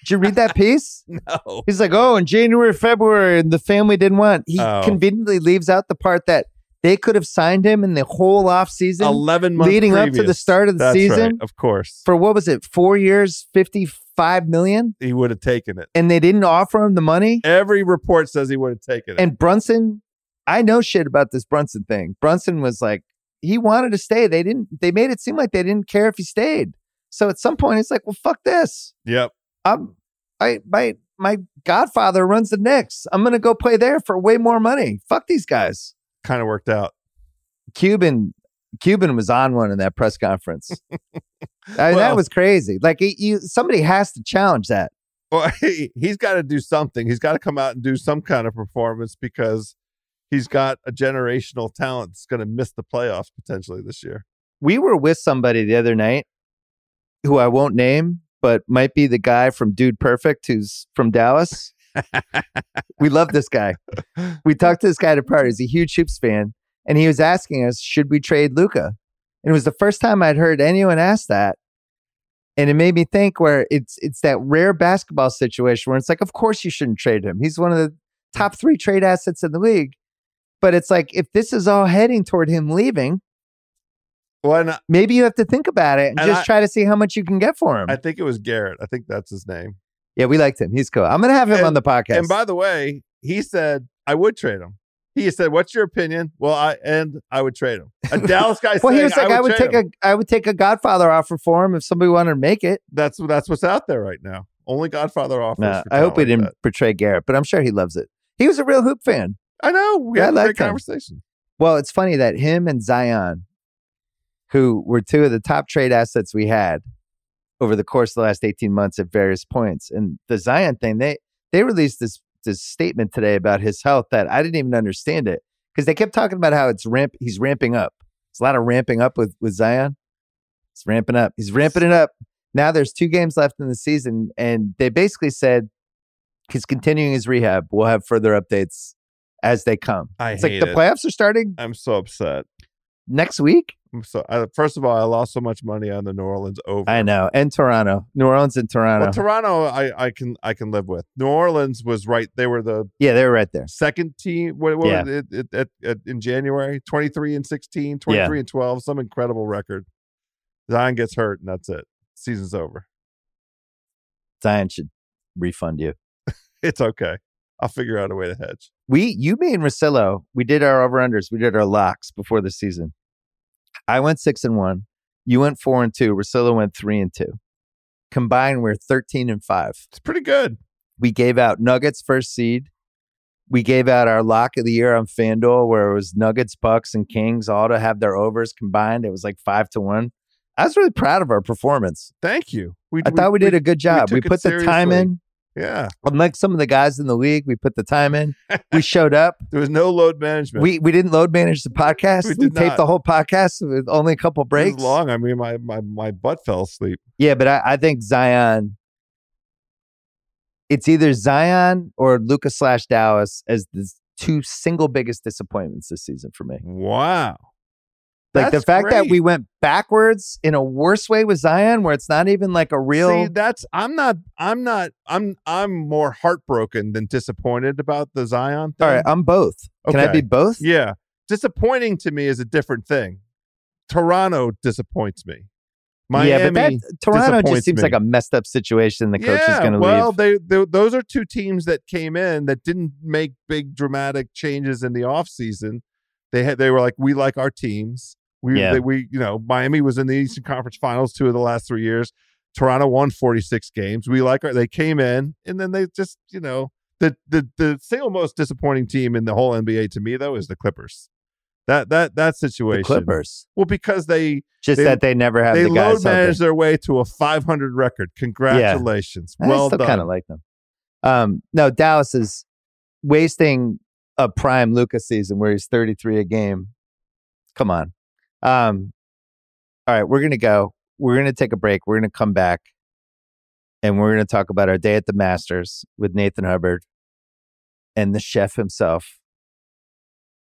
Did you read that piece? No, He's like, oh, in January, February, and the family didn't want. He Oh. conveniently leaves out the part that they could have signed him in the whole off season eleven months leading up to the start of the That's season right, of course, for what was it, four years, fifty-five million, he would have taken it. and they didn't offer him the money. Every report says he would have taken it. And Brunson, I know shit about this Brunson thing. Brunson was like, he wanted to stay. They didn't. They made it seem like they didn't care if he stayed. So at some point, it's like, well, fuck this. yep. I'm, I my my godfather runs the Knicks. I'm gonna go play there for way more money. Fuck these guys. Kind of worked out. Cuban Cuban was on one in that press conference. I mean, that was crazy. Like he, you, somebody has to challenge that. Well, he, he's got to do something. He's got to come out and do some kind of performance because he's got a generational talent that's going to miss the playoffs potentially this year. We were with somebody the other night who I won't name, but might be the guy from Dude Perfect who's from Dallas. we love this guy. We talked to this guy at a party. He's a huge Hoops fan. And he was asking us, should we trade Luka? And it was the first time I'd heard anyone ask that. And it made me think where it's it's that rare basketball situation where it's like, of course you shouldn't trade him. He's one of the top three trade assets in the league. But it's like if this is all heading toward him leaving, Well, and I, maybe you have to think about it and, And just I- try to see how much you can get for him. I think it was Garrett. I think that's his name. Yeah, we liked him. He's cool. I'm gonna have him And- on the podcast. And by the way, he said I would trade him. He said, "What's your opinion?" Well, I and I would trade him. A Dallas guy. well, he was like, I would, trade take him. a I would take a Godfather offer for him if somebody wanted to make it. That's that's what's out there right now. Only Godfather offers. Nah, I hope we like didn't that. portray Garrett, but I'm sure he loves it. He was a real hoop fan. I know. We Yeah, I had a great him. conversation. Well, it's funny that him and Zion, who were two of the top trade assets we had over the course of the last 18 months at various points. And the Zion thing, they they released this this statement today about his health that I didn't even understand it. Because they kept talking about how it's ramp he's ramping up. It's a lot of ramping up with, with Zion. It's ramping up. He's ramping it up. Now there's two games left in the season, and they basically said he's continuing his rehab. We'll have further updates as they come. I it's like the it. playoffs are starting I'm so upset. next week. So. I, first of all, I lost so much money on the New Orleans over. I know, and Toronto, New Orleans, and Toronto. Well, Toronto, I, I can I can live with. New Orleans was right. They were the yeah, they were right there. second team. What, what Yeah. was it, it, it- in January? Twenty three and 16, 23 and twelve. Some incredible record. Zion gets hurt, and that's it. Season's over. Zion should refund you. It's okay. I'll figure out a way to hedge. We, you, me, and Russillo, we did our over unders. We did our locks before the season. I went six and one. You went four and two. Russillo went three and two. Combined, we're thirteen and five. It's pretty good. We gave out Nuggets first seed. We gave out our lock of the year on FanDuel, where it was Nuggets, Bucks, and Kings all to have their overs combined. It was like five to one. I was really proud of our performance. Thank you. We, I thought we did a good job. We, put the time in. Yeah. Unlike some of the guys in the league, we put the time in. We showed up. There was no load management. We we didn't load manage the podcast. We We, taped not. the whole podcast with only a couple It was breaks. long. I mean, my my my butt fell asleep. Yeah, but I, I think Zion. It's either Zion or Luka's slash Dallas as the two single biggest disappointments this season for me. Wow. Like the That's fact that we went backwards in a worse way with Zion, where it's not even like a real. See, that's I'm not I'm not I'm I'm more heartbroken than disappointed about the Zion thing. All right, I'm both. Can I be both? yeah. Disappointing to me is a different thing. Toronto disappoints me. Miami yeah, but that Toronto just seems me. like a messed up situation. The coach yeah, is going to well, leave. they, they those are two teams that came in that didn't make big dramatic changes in the offseason. They had they were like, we like our teams. We Yeah. they, we you know Miami was in the Eastern Conference Finals two of the last three years. Toronto won forty six games. We like our. They came in and then they just you know the the the single most disappointing team in the whole NBA to me though is the Clippers. That that that The situation. Clippers, Well, because they just They- that they never have they the load managed healthy. their way to a 500 record. Congratulations. I Well still done. kind of like them. Um, no, Dallas is wasting a prime Luka's season where he's 33 a game. Come on. Um, all right, we're gonna go. We're gonna take a break. We're gonna come back, and we're gonna talk about our day at the Masters with Nathan Hubbard and the chef himself,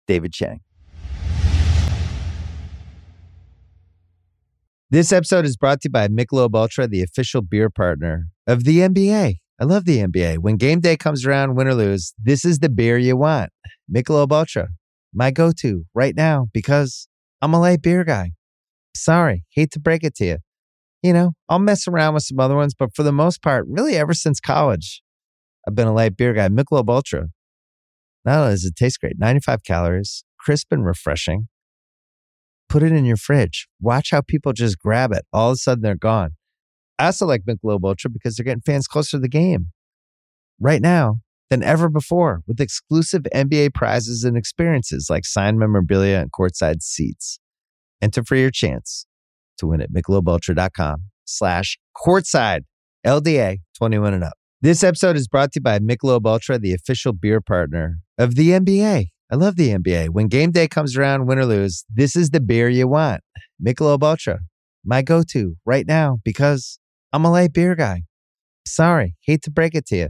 David Chang. This episode is brought to you by Michelob Ultra, the official beer partner of the NBA. I love the NBA. When game day comes around, win or lose, this is the beer you want. Michelob Ultra, my go-to right now because I'm a light beer guy. Sorry, hate to break it to you. You know, I'll mess around with some other ones, but for the most part, really ever since college, I've been a light beer guy. Michelob Ultra. Not only does it taste great, 95 calories, crisp and refreshing. Put it in your fridge. Watch how people just grab it. All of a sudden, they're gone. I also like Michelob Ultra because they're getting fans closer to the game right now than ever before with exclusive NBA prizes and experiences like signed memorabilia and courtside seats. Enter for your chance to win at michelobultra.com slash courtside LDA 21 and up. This episode is brought to you by Michelob Ultra, the official beer partner of the NBA. I love the NBA. When game day comes around, win or lose, this is the beer you want. Michelob Ultra, my go-to right now because I'm a light beer guy. Sorry, hate to break it to you.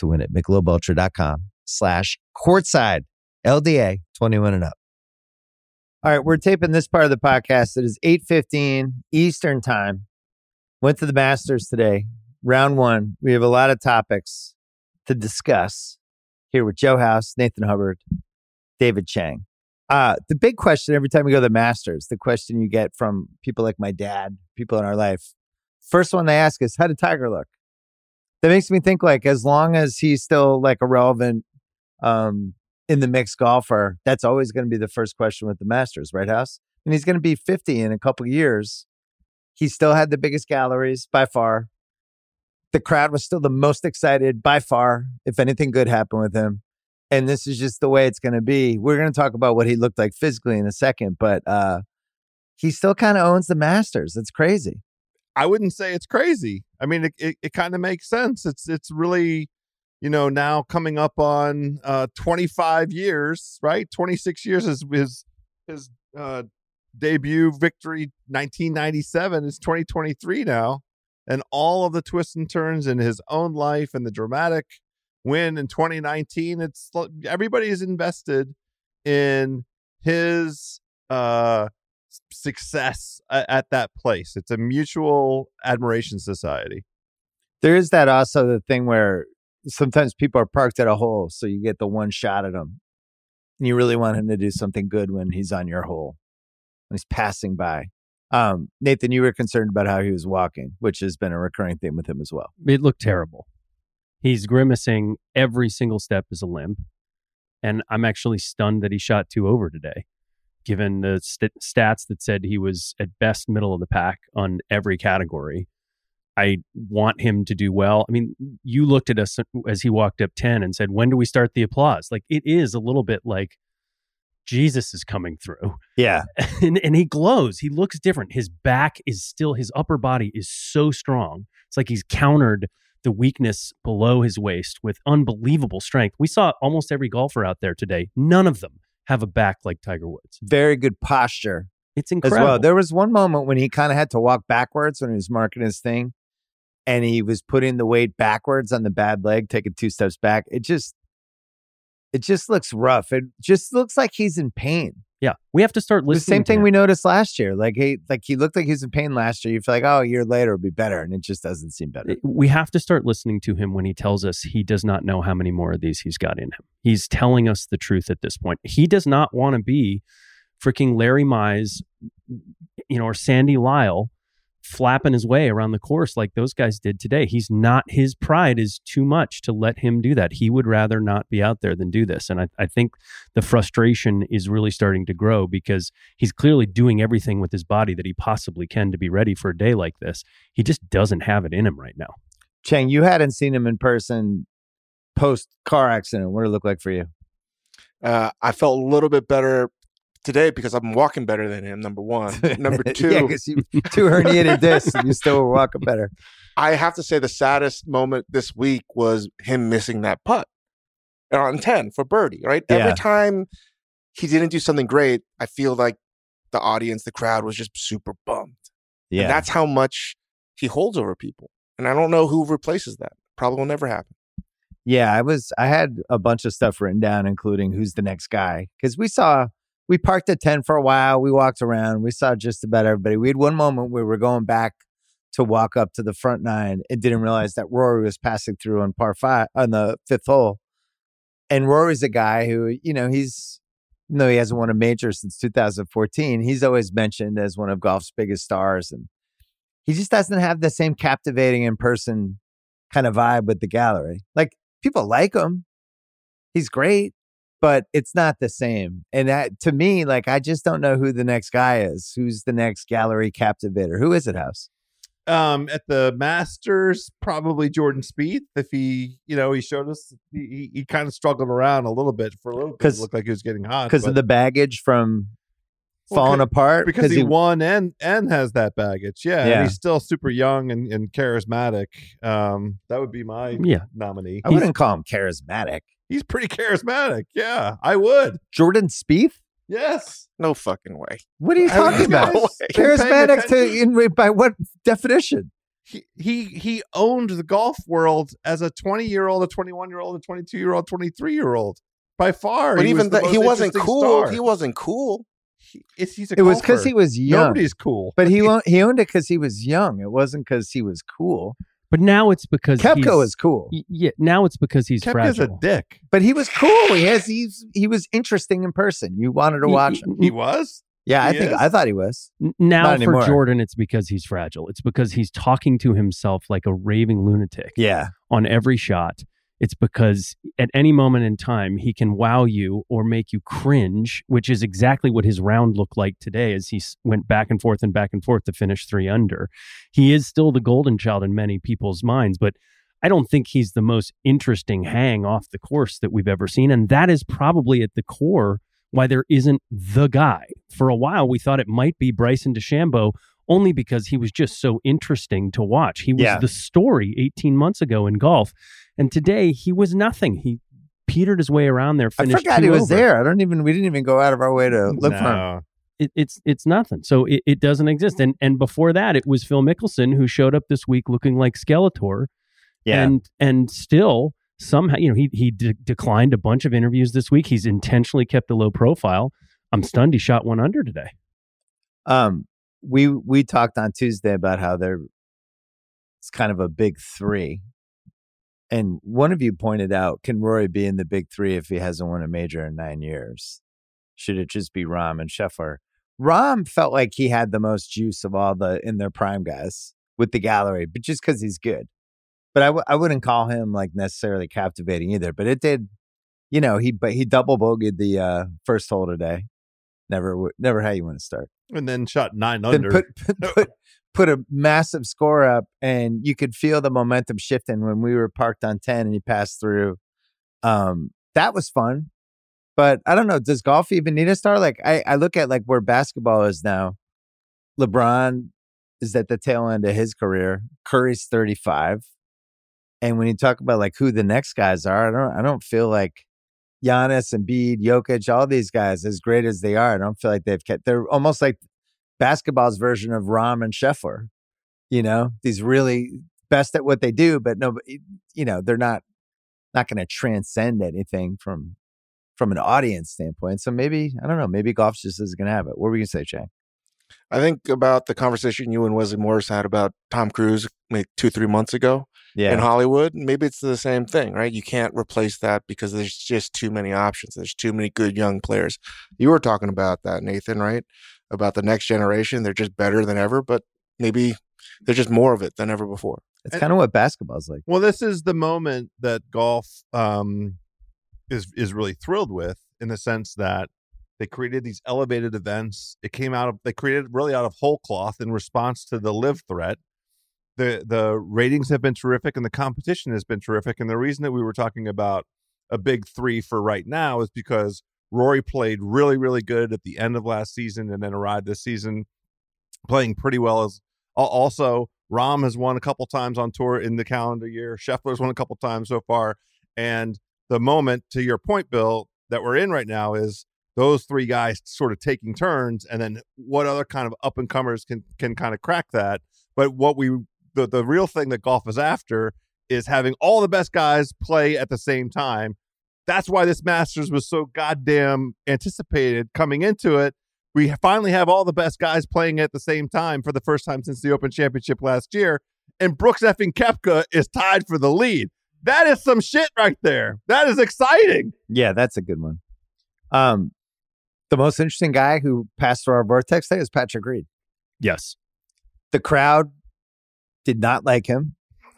to win at michelobultra.com slash courtside LDA 21 and up. All right, we're taping this part of the podcast. It is 8.15 Eastern time. Went to the Masters today, round one. We have a lot of topics to discuss here with Joe House, Nathan Hubbard, David Chang. Uh, the big question every time we go to the Masters, the question you get from people like my dad, people in our life, first one they ask is, how did Tiger look? That makes me think like as long as he's still like a relevant um, in the mixed golfer, that's always going to be the first question with the Masters, right, House? And he's going to be 50 in a couple years. He still had the biggest galleries by far. The crowd was still the most excited by far if anything good happened with him. And this is just the way it's going to be. We're going to talk about what he looked like physically in a second, but uh, he still kind of owns the Masters. It's crazy. I wouldn't say it's crazy. I mean, it, it, it kind of makes sense. It's it's really, you know, now coming up on uh, 25 years, right? 26 years is his his uh, debut victory, 1997 is 2023 now, and all of the twists and turns in his own life and the dramatic win in 2019. It's everybody is invested in his uh success at, at that place. It's a mutual admiration society. There is that also the thing where sometimes people are parked at a hole, so you get the one shot at him. And you really want him to do something good when he's on your hole, when he's passing by. Um, Nathan, you were concerned about how he was walking, which has been a recurring theme with him as well. It looked terrible. He's grimacing every single step is a limp. And I'm actually stunned that he shot two over today given the st- stats that said he was at best middle of the pack on every category. I want him to do well. I mean, you looked at us as he walked up 10 and said, When do we start the applause? Like, it is a little bit like Jesus is coming through. Yeah. and, and he glows. He looks different. His back is still, his upper body is so strong. It's like he's countered the weakness below his waist with unbelievable strength. We saw almost every golfer out there today. None of them have a back like Tiger Woods. Very good posture. It's incredible. As well. There was one moment when he kind of had to walk backwards when he was marking his thing and he was putting the weight backwards on the bad leg, taking two steps back. It just it just looks rough. It just looks like he's in pain. Yeah, we have to start listening. The same thing we noticed last year. Like he, like he looked like he was in pain last year. You feel like, oh, a year later it'll be better, and it just doesn't seem better. Eh, we have to start listening to him when he tells us he does not know how many more of these he's got in him. He's telling us the truth at this point. He does not want to be freaking Larry Mize, you know, or Sandy Lyle flapping his way around the course like those guys did today. He's not, his pride is too much to let him do that. He would rather not be out there than do this. And I, I think the frustration is really starting to grow because he's clearly doing everything with his body that he possibly can to be ready for a day like this. He just doesn't have it in him right now. Chang, you hadn't seen him in person post car accident. What did it look like for you? Uh, I felt a little bit better today because I'm walking better than him. Number one. Number two, yeah, because you two herniated discs and you still were walking better. I have to say the saddest moment this week was him missing that putt on ten for birdie. Right, Yeah. every time he didn't do something great, I feel like the audience, the crowd was just super bummed. Yeah, And that's how much he holds over people. And I don't know who replaces that. Probably will never happen. yeah. I was. I had a bunch of stuff written down, including who's the next guy, because we saw. We parked at ten for a while. We walked around. We saw just about everybody. We had one moment where we were going back to walk up to the front nine and didn't realize that Rory was passing through on par five on the fifth hole. And Rory's a guy who, you know, he's no, he hasn't won a major since 2014. He's always mentioned as one of golf's biggest stars, and he just doesn't have the same captivating in person kind of vibe with the gallery. Like people like him, he's great, but it's not the same. And that, to me, like I just don't know who the next guy is. Who's the next gallery captivator? Who is it, House? Um, at the Masters, probably Jordan Spieth. If he, you know, he showed us he, he, he kind of struggled around a little bit for a little bit. 'Cause- It looked like he was getting hot Because of the baggage from falling c- apart. because he, won and and has that baggage. Yeah, Yeah. and he's still super young and, and charismatic. Um, that would be my Yeah. nominee. I wouldn't call him charismatic. He's pretty charismatic. Yeah, I would. Jordan Spieth? Yes. No fucking way. What are you Haven't talking about? guys been paying Charismatic to in by what definition? he he he owned the golf world as a 20 year old, a 21 year old, a 22 year old, 23 year old. By far, But he was even the that, he wasn't cool. star. He wasn't cool. He- it's, he's a It was because he was young. Nobody's cool. But he won- he owned it because he was young. It wasn't because he was cool. But now it's because Koepka he's- is cool, y- Yeah, now it's because he's Koepka's a dick. but he was cool. He has he's he was interesting in person. You wanted to Y- watch y- him. He was. Yeah, I he think is? I thought he was. N- Now Not for anymore. Jordan, it's because he's fragile. It's because he's talking to himself like a raving lunatic Yeah, on every shot. It's because at any moment in time he can wow you or make you cringe, which is exactly what his round looked like today as he went back and forth and back and forth to finish three under. He is still the golden child in many people's minds, but I don't think he's the most interesting hang off the course that we've ever seen. And that is probably at the core why there isn't the guy. For a while, we thought it might be Bryson DeChambeau only because he was just so interesting to watch. He was Yeah. the story 18 months ago in golf. And today he was nothing. He petered his way around there, I finished forgot he was over. there. I don't even. We didn't even go out of our way to look for him. It, it's it's nothing. So it, it doesn't exist. And and before that, it was Phil Mickelson who showed up this week looking like Skeletor. Yeah. And and still somehow, you know, he he de- declined a bunch of interviews this week. He's intentionally kept a low profile. I'm stunned he shot one under today. Um, we we talked on Tuesday about how they're it's kind of a big three, and one of you pointed out, can Rory be in the big three if he hasn't won a major in nine years? Should it just be Rahm and Scheffler? Rahm felt like he had the most juice of all the in their prime guys with the gallery, but just because he's good. But I w- I wouldn't call him like necessarily captivating either. But it did, you know, he but he double bogeyed the uh, first hole today. Never, w- never how you want to start And then shot nine then under. put put, put put a massive score up, and you could feel the momentum shifting when we were parked on ten and he passed through. Um, that was fun, but I don't know. Does golf even need a star? Like I, I look at like where basketball is now. LeBron is at the tail end of his career. Curry's thirty five, and when you talk about like who the next guys are, I don't I don't feel like Giannis and Embiid, Jokic, all these guys, as great as they are, I don't feel like they've kept. They're almost like basketball's version of Rahm and Scheffler. You know, these really best at what they do, but no, you know, they're not not going to transcend anything from from an audience standpoint. So maybe I don't know. Maybe golf just isn't going to have it. What were you going to say, Chang? I think about the conversation you and Wesley Morris had about Tom Cruise like two, three months ago yeah. in Hollywood. Maybe it's the same thing, right? You can't replace that because there's just too many options. There's too many good young players. You were talking about that, Nathan, right? About the next generation. They're just better than ever, but maybe there's just more of it than ever before. it's kind of what basketball's like. Well, this is the moment that golf um, is is really thrilled with, in the sense that they created these elevated events. It came out of they created really out of whole cloth in response to the LIV threat. the The ratings have been terrific, and the competition has been terrific. And the reason that we were talking about a big three for right now is because Rory played really, really good at the end of last season, and then arrived this season playing pretty well. As al- also, Rahm has won a couple times on tour in the calendar year. Scheffler's won a couple times so far. And the moment, to your point, Bill, that we're in right now is those three guys sort of taking turns, and then what other kind of up and comers can can kind of crack that. But what we the the real thing that golf is after is having all the best guys play at the same time. That's why this Masters was so goddamn anticipated coming into it. We finally have all the best guys playing at the same time for the first time since the Open Championship last year. And Brooks effing Koepka is tied for the lead. That is some shit right there. That is exciting. Yeah, that's a good one. Um, the most interesting guy who passed through our vortex today is Patrick Reed. Yes. The crowd did not like him.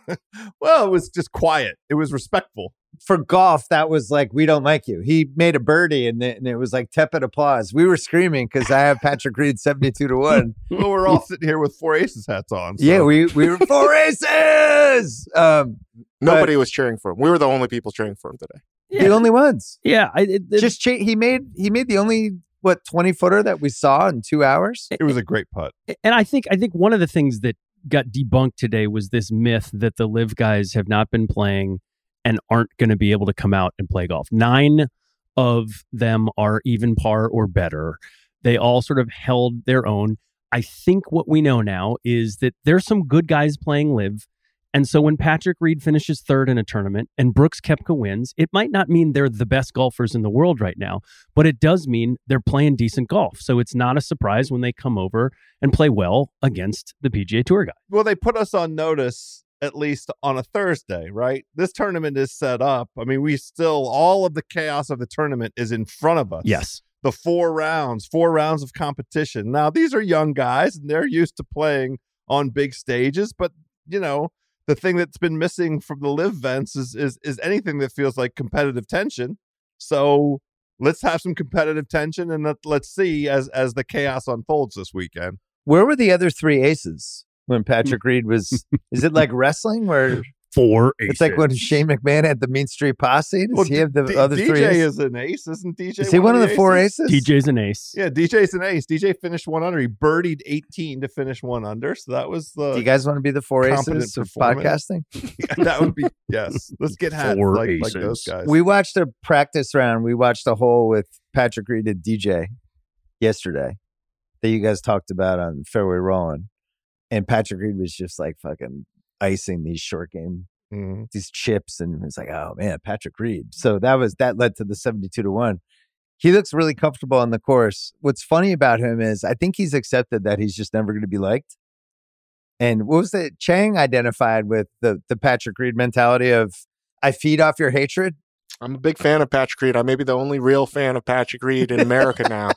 Well, it was just quiet. It was respectful. For golf, that was like, we don't like you. He made a birdie and it, and it was like tepid applause. We were screaming because I have Patrick Reed 72 to 1. Well, we're all sitting here with four aces hats on. so- Yeah, we, we were four aces. Um, Nobody was cheering for him. We were the only people cheering for him today. The only ones. Yeah. I, it, it- Just cha- he made he made the only what 20 footer that we saw in two hours. it was a great putt. and I think I think one of the things that got debunked today was this myth that the LIV guys have not been playing and aren't going to be able to come out and play golf. Nine of them are even par or better. They all sort of held their own. I think what we know now is that there's some good guys playing LIV. And so when Patrick Reed finishes third in a tournament and Brooks Koepka wins, it might not mean they're the best golfers in the world right now, but it does mean they're playing decent golf. So it's not a surprise when they come over and play well against the PGA Tour guy. Well, they put us on notice at least on a Thursday, right? This tournament is set up. I mean, we still all of the chaos of the tournament is in front of us. Yes. The four rounds, four rounds of competition. Now, these are young guys and they're used to playing on big stages, but you know, the thing that's been missing from the LIV events is is is anything that feels like competitive tension. So let's have some competitive tension and let, let's see as as the chaos unfolds this weekend. Where were the other three aces when Patrick Reed was? is it like wrestling where Four it's like when Shane McMahon had the Mean Street Posse? Does Well, he have the D- other DJ three? Aces? is an ace, isn't DJ? Is he one of the four aces? DJ's an ace. Yeah, DJ's an ace. DJ finished one under. He birdied 18 to finish one under. So that was the Do you guys want to be the four aces of performance. podcasting? that would be yes. Let's get hats Four like, like those aces. guys. We watched a practice round. We watched a hole with Patrick Reed and DJ yesterday that you guys talked about on Fairway Rollin'. And Patrick Reed was just like fucking icing these short game, Mhm. these chips. And it's like, oh man, Patrick Reed. So that was, that led to the 72 to 1. He looks really comfortable on the course. What's funny about him is I think he's accepted that he's just never going to be liked. And what was it? Chang identified with the the Patrick Reed mentality of I feed off your hatred. I'm a big fan of Patrick Reed. I may be the only real fan of Patrick Reed in America now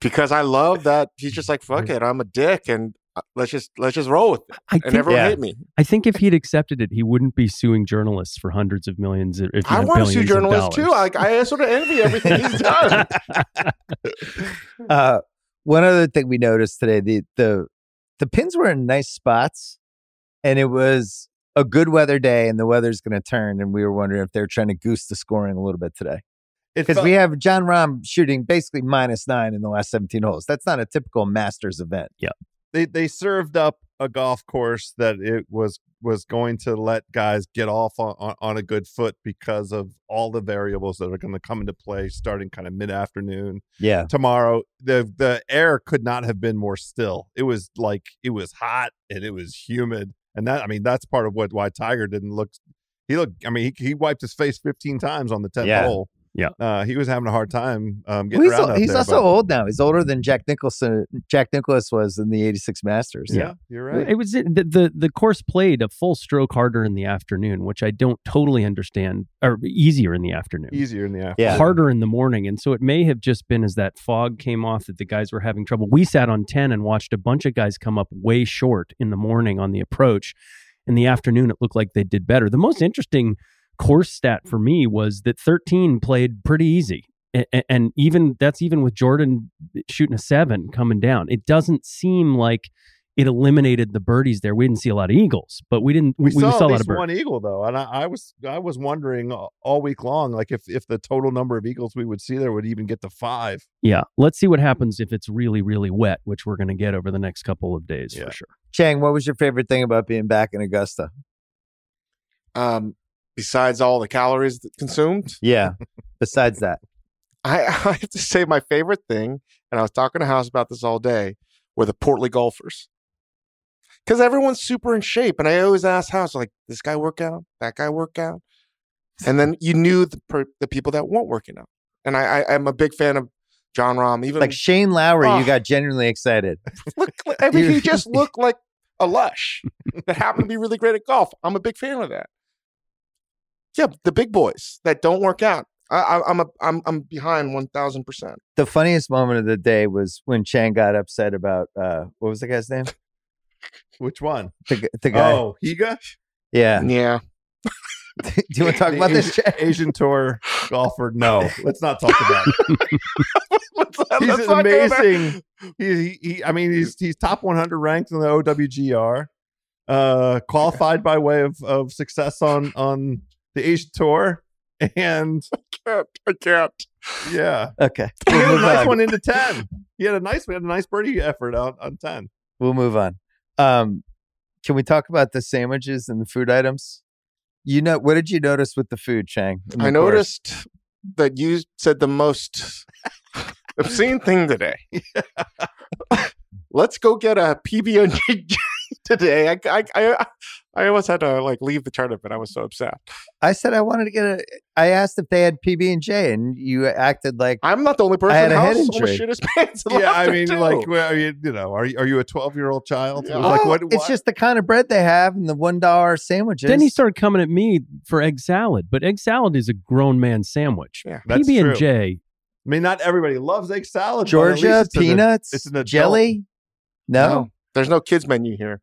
because I love that he's just like fuck it. I'm a dick and let's just let's just roll with it. I And think, everyone Yeah. hate me. I think if he'd accepted it, he wouldn't be suing journalists for hundreds of millions. If I not want to sue journalists too. dollars. I, I sort of envy everything he's done. Uh, one other thing we noticed today the the the pins were in nice spots, and it was a good weather day, and the weather's going to turn, and we were wondering if they're trying to goose the scoring a little bit today because we have Jon Rahm shooting basically minus nine in the last seventeen holes. That's not a typical Masters event. They they served up a golf course that it was was going to let guys get off on, on, on a good foot because of all the variables that are going to come into play starting kind of mid afternoon Yeah, tomorrow. The the air could not have been more still. It was like it was hot and it was humid, and that I mean that's part of what why Tiger didn't look. He looked. I mean, he, he wiped his face fifteen times on the tenth Yeah. hole. Yeah. uh, he was having a hard time um, well, he's, around. al- out he's there, also but- old now. He's older than Jack Nicklaus. Jack Nicklaus was in the '86 Masters. Yeah, you're right. It was the, the the course played a full stroke harder in the afternoon, which I don't totally understand, or easier in the afternoon. Easier in the afternoon. Yeah. harder in the morning. And so it may have just been as that fog came off that the guys were having trouble. We sat on 10 and watched a bunch of guys come up way short in the morning on the approach. In the afternoon, it looked like they did better. The most interesting course stat for me was that 13 played pretty easy. A- a- And even that's even with Jordan shooting a seven coming down. It doesn't seem like it eliminated the birdies there. We didn't see a lot of eagles, but we didn't. We, We, saw, saw, at a lot of birdies. one eagle though, and I, I was I was wondering all week long, like if if the total number of eagles we would see there would even get to five. Yeah. Let's see what happens if it's really, really wet, which we're going to get over the next couple of days Yeah. for sure. Chang, what was your favorite thing about being back in Augusta? Um, besides all the calories consumed, Yeah. Besides that, I, I have to say my favorite thing, and I was talking to House about this all day, were the portly golfers. Because everyone's super in shape, and I always ask House, like, this guy work out, that guy work out, and then you knew the per, the people that weren't working out. And I, I I'm a big fan of Jon Rahm. Even like Shane Lowry, Oh. you ah. got genuinely excited. look, I mean, he just looked like a lush that happened to be really great at golf. I'm a big fan of that. Yeah, the big boys that don't work out. I, I, I'm a I'm I'm behind one thousand percent. The funniest moment of the day was when Chang got upset about uh what was the guy's name? Which one? The, g- the guy. Oh, Higa. Yeah. Yeah, Do you want to talk The about this, Asian, Chang? Asian tour golfer? No, let's not talk about it. Let's He's let's not go there. amazing. He, he, he, I mean, he's he's top 100 ranked in the OWGR. Uh, qualified by way of of success on on the Asian tour, and I can't. I can't. yeah, Okay. he We'll had a nice on. one into 10. He had a nice, we had a nice birdie effort on on 10. We'll move on. Um, can we talk about the sandwiches and the food items? You know, what did you notice with the food, Chang? in the I course? noticed that you said the most obscene thing today. let's go get a PB and J today. I, I, I, I almost had to like leave the tournament. I was so upset. I said I wanted to get a. I asked if they had PB and J, and you acted like I'm not the only person I had in a the head house injury. shit his pants. Yeah, I mean, too. like, well, you, you know, are you, are you a 12 year old child? Yeah. Like, Oh, what? It's just the kind of bread they have and the one dollar sandwiches. Then he started coming at me for egg salad, but egg salad is a grown man sandwich. Yeah. PB true. and J. I mean, not everybody loves egg salad. but at Georgia least it's an- peanuts, it's an adult- jelly. No, No. there's no kids menu here.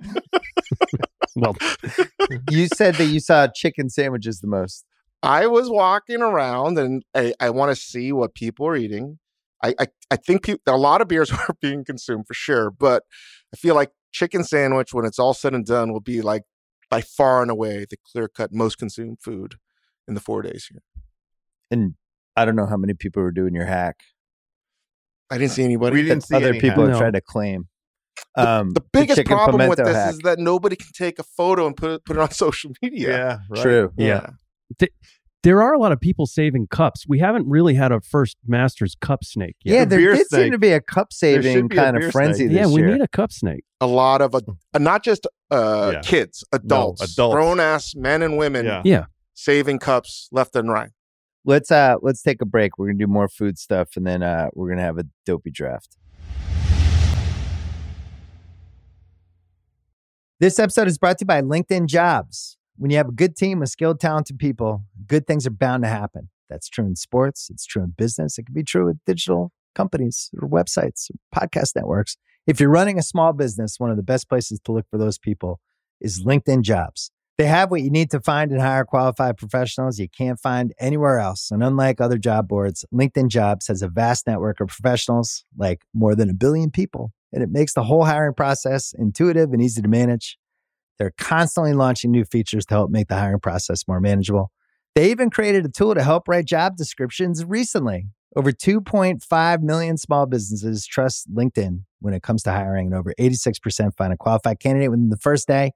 Well, you said that you saw chicken sandwiches the most. I was walking around and I, I want to see what people are eating. I, I, I think peop a lot of beers are being consumed for sure, but I feel like chicken sandwich, when it's all said and done, will be like by far and away the clear cut most consumed food in the four days here. And I don't know how many people were doing your hack. I didn't see anybody. We didn't see other any people hack. have No. tried to claim. The, Um, the biggest chicken problem with this hack. is that nobody can take a photo and put it, put it on social media. Yeah, right. True. Yeah. there are a lot of people saving cups. We haven't really had a first Masters cup snake yet. Yeah, The there beer did seem to be a cup saving kind of frenzy snake. this yeah, we year. need a cup snake. A lot of, uh, not just uh, Yeah. kids, adults, adults. grown ass men and women Yeah. Yeah. saving cups left and right. let's uh let's take a break. We're gonna do more food stuff, and then uh we're gonna have a dopey draft. This episode is brought to you by LinkedIn Jobs. When you have a good team of skilled, talented people, good things are bound to happen. That's true in sports. It's true in business. It can be true with digital companies or websites, or podcast networks. If you're running a small business, one of the best places to look for those people is LinkedIn Jobs. They have what you need to find and hire qualified professionals you can't find anywhere else. And unlike other job boards, LinkedIn Jobs has a vast network of professionals, like more than a billion people, and it makes the whole hiring process intuitive and easy to manage. They're constantly launching new features to help make the hiring process more manageable. They even created a tool to help write job descriptions recently. Over 2.5 million small businesses trust LinkedIn when it comes to hiring, and over 86% find a qualified candidate within the first day.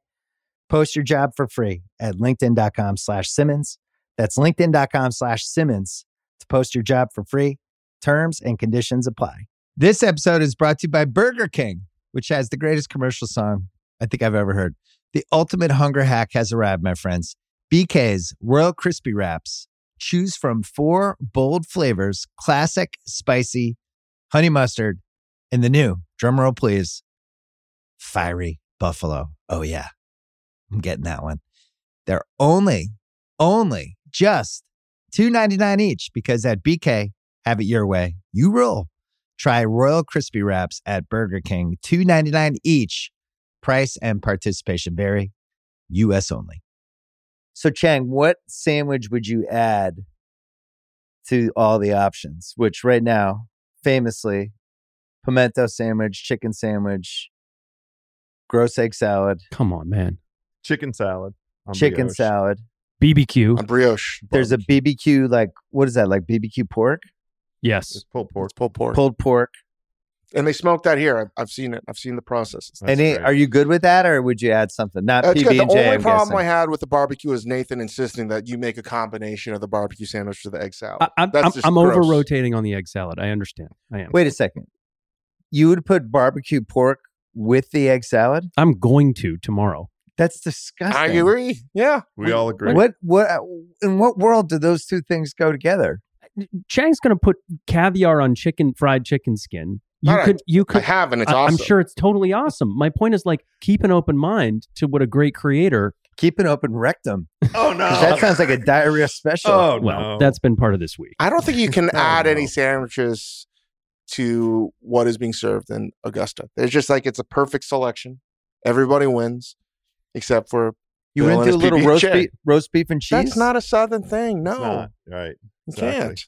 Post your job for free at linkedin.com slash Simmons. That's linkedin.com slash Simmons to post your job for free. Terms and conditions apply. This episode is brought to you by Burger King, which has the greatest commercial song I think I've ever heard. The ultimate hunger hack has arrived, my friends. BK's Royal Crispy Wraps. Choose from four bold flavors classic, spicy, honey mustard, and the new, drumroll please, fiery buffalo. Oh, yeah. I'm getting that one. They're only, only just $2.99 each because at BK, have it your way. You rule. Try Royal Crispy Wraps at Burger King, $2.99 each. Price and participation vary. US only. So, Chang, what sandwich would you add to all the options? Which right now, famously, pimento sandwich, chicken sandwich, gross egg salad, Come on, man. Chicken salad. chicken brioche. salad. BBQ. On brioche. There's a BBQ, like, what is that, like BBQ pork? Yes. It's pulled pork. It's pulled pork. Pulled pork. And they smoke that here. I've, I've seen it. I've seen the process. That's and it, great. are you good with that, or would you add something? Not That's PB. The and J. only I'm problem guessing. I had with the barbecue is Nathan insisting that you make a combination of the barbecue sandwich to the egg salad. I, I'm, That's I'm, just I'm over rotating on the egg salad. I understand. I am. Wait a second. You would put barbecue pork with the egg salad? I'm going to tomorrow. That's disgusting. I agree. Yeah. We all agree. What what uh, in what world do those two things go together? Chang's going to put caviar on chicken, fried chicken skin. You All right. could, you I could. have, and it's I- awesome. I'm sure it's totally awesome. My point is like keep an open mind to what a great creator. Keep an open rectum. Oh no, That sounds like a diarrhea special. Oh well, no! that's been part of this week. I don't think you can Oh, add any sandwiches to what is being served in Augusta. It's just like it's a perfect selection. Everybody wins, except for you Bill went and through a little roast beef, roast beef and cheese. that's not a southern thing. It's No, not. right. You exactly. can't.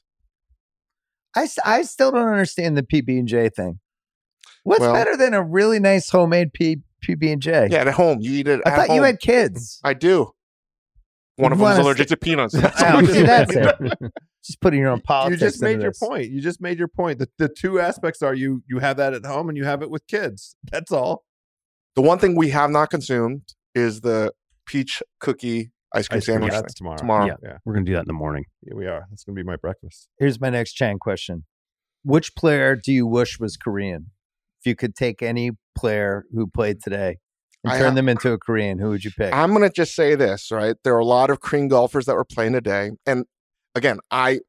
I, I still don't understand the PB and J thing. What's Well- better than a really nice homemade P, PB and J? Yeah, at home you eat it. I thought you had kids. I do. One of You them's wanna allergic to peanuts. That's see is. that's it. Just putting your own politics. You just made your this. point. You just made your point. The the two aspects are you you have that at home and you have it with kids. That's all. The one thing we have not consumed is the peach cookie ice cream Ice sandwich that's thing. tomorrow. Tomorrow. Yeah. Yeah, We're going to do that in the morning. here we are. That's gonna be my breakfast. Here's my next Chang question: Which player do you wish was Korean if you could take any player who played today and I turn ha- them into a Korean, who would you pick? I'm going to just say this, right? There are a lot of Korean golfers that were playing today. And again, I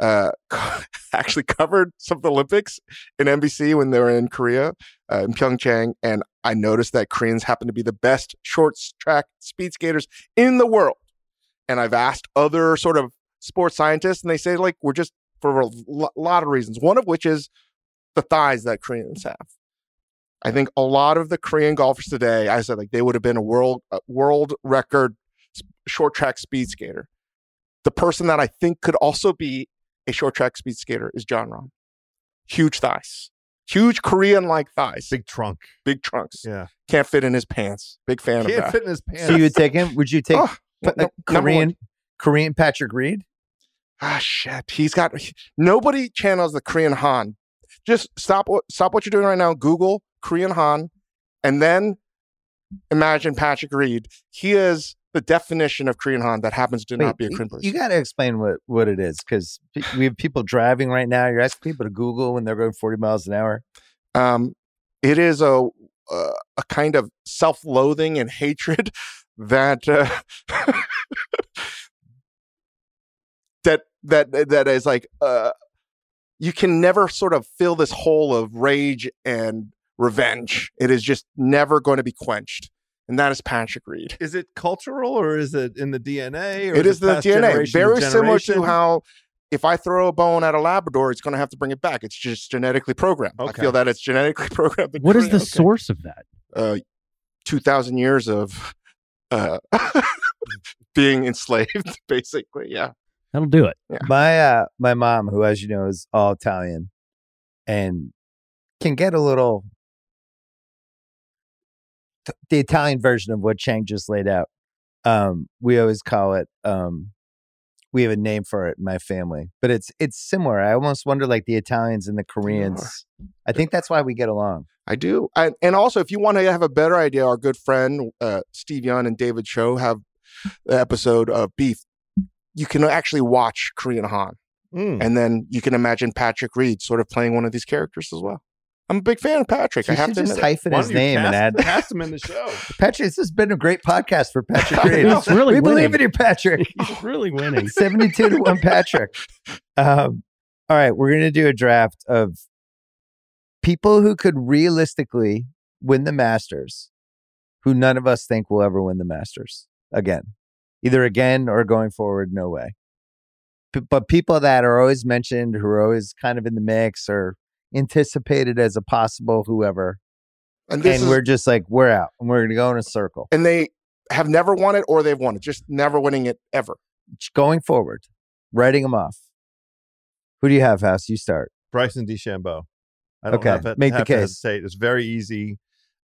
uh, actually covered some of the Olympics in NBC when they were in Korea, uh, in Pyeongchang. And I noticed that Koreans happen to be the best short track speed skaters in the world. And I've asked other sort of sports scientists, and they say, like, we're just for a lot of reasons, one of which is the thighs that Koreans have. I think a lot of the Korean golfers today, I said like they would have been a world uh, world record short track speed skater. The person that I think could also be a short track speed skater is Jon Rahm. Huge thighs, huge Korean like thighs, big, Big trunk. big trunks. Yeah. Can't fit in his pants. Big fan of Can't that. fit in his pants. so you would take him? Would you take Oh, pa- no- number one. Korean Korean Patrick Reed? Ah, shit. He's got nobody channels the Korean Han. Just stop. Stop what you're doing right now. Google Korean Han, and then imagine Patrick Reed. He is the definition of Korean Han that happens to not be a Wait, Korean you- person. You got to explain what what it is because we have people driving right now. You're asking people to Google when they're going 40 miles an hour. um, it is a uh, a kind of self-loathing and hatred that uh, that that that is like uh, you can never sort of fill this hole of rage and revenge. It is just never going to be quenched, and that is Patrick Reed. Is it cultural or is it in the DNA? Or It is the DNA, very similar to how. If I throw a bone at a Labrador, it's going to have to bring it back. It's just genetically programmed. I feel that it's genetically programmed. What is Korea. the source of that? uh, 2000 years of uh, being enslaved basically yeah That'll do it. My uh my mom, who as you know is all Italian, and can get a little t- the Italian version of what Chang just laid out. Um, we always call it um we have a name for it in my family, but it's it's similar. I almost wonder like the Italians and the Koreans. I think that's why we get along. i do I, and also if you want to have a better idea our good friend uh, steven yeun and david choe have the episode of beef you can actually watch korean han Mm. and then you can imagine patrick reed sort of playing one of these characters as well i'm a big fan of patrick He i have to just admit it. hyphen Why his don't name and cast, add cast him in the show. Patrick. This has been a great podcast for Patrick I Reed. know. It's really we believe in you, Patrick. He's really winning. 72 to 1 Patrick. Um, all right, we're going to do a draft of people who could realistically win the Masters, who none of us think will ever win the Masters again. Either again or going forward, no way. P- but people that are always mentioned, who are always kind of in the mix or anticipated as a possible whoever. and this and is, we're just like, we're out and we're going to go in a circle. and they have never won it or they've won it just never winning it ever Going forward, writing them off. Who do you have, House? You start. Bryson DeChambeau. I don't Okay, have, to- make the have to case. hesitate. It's very easy.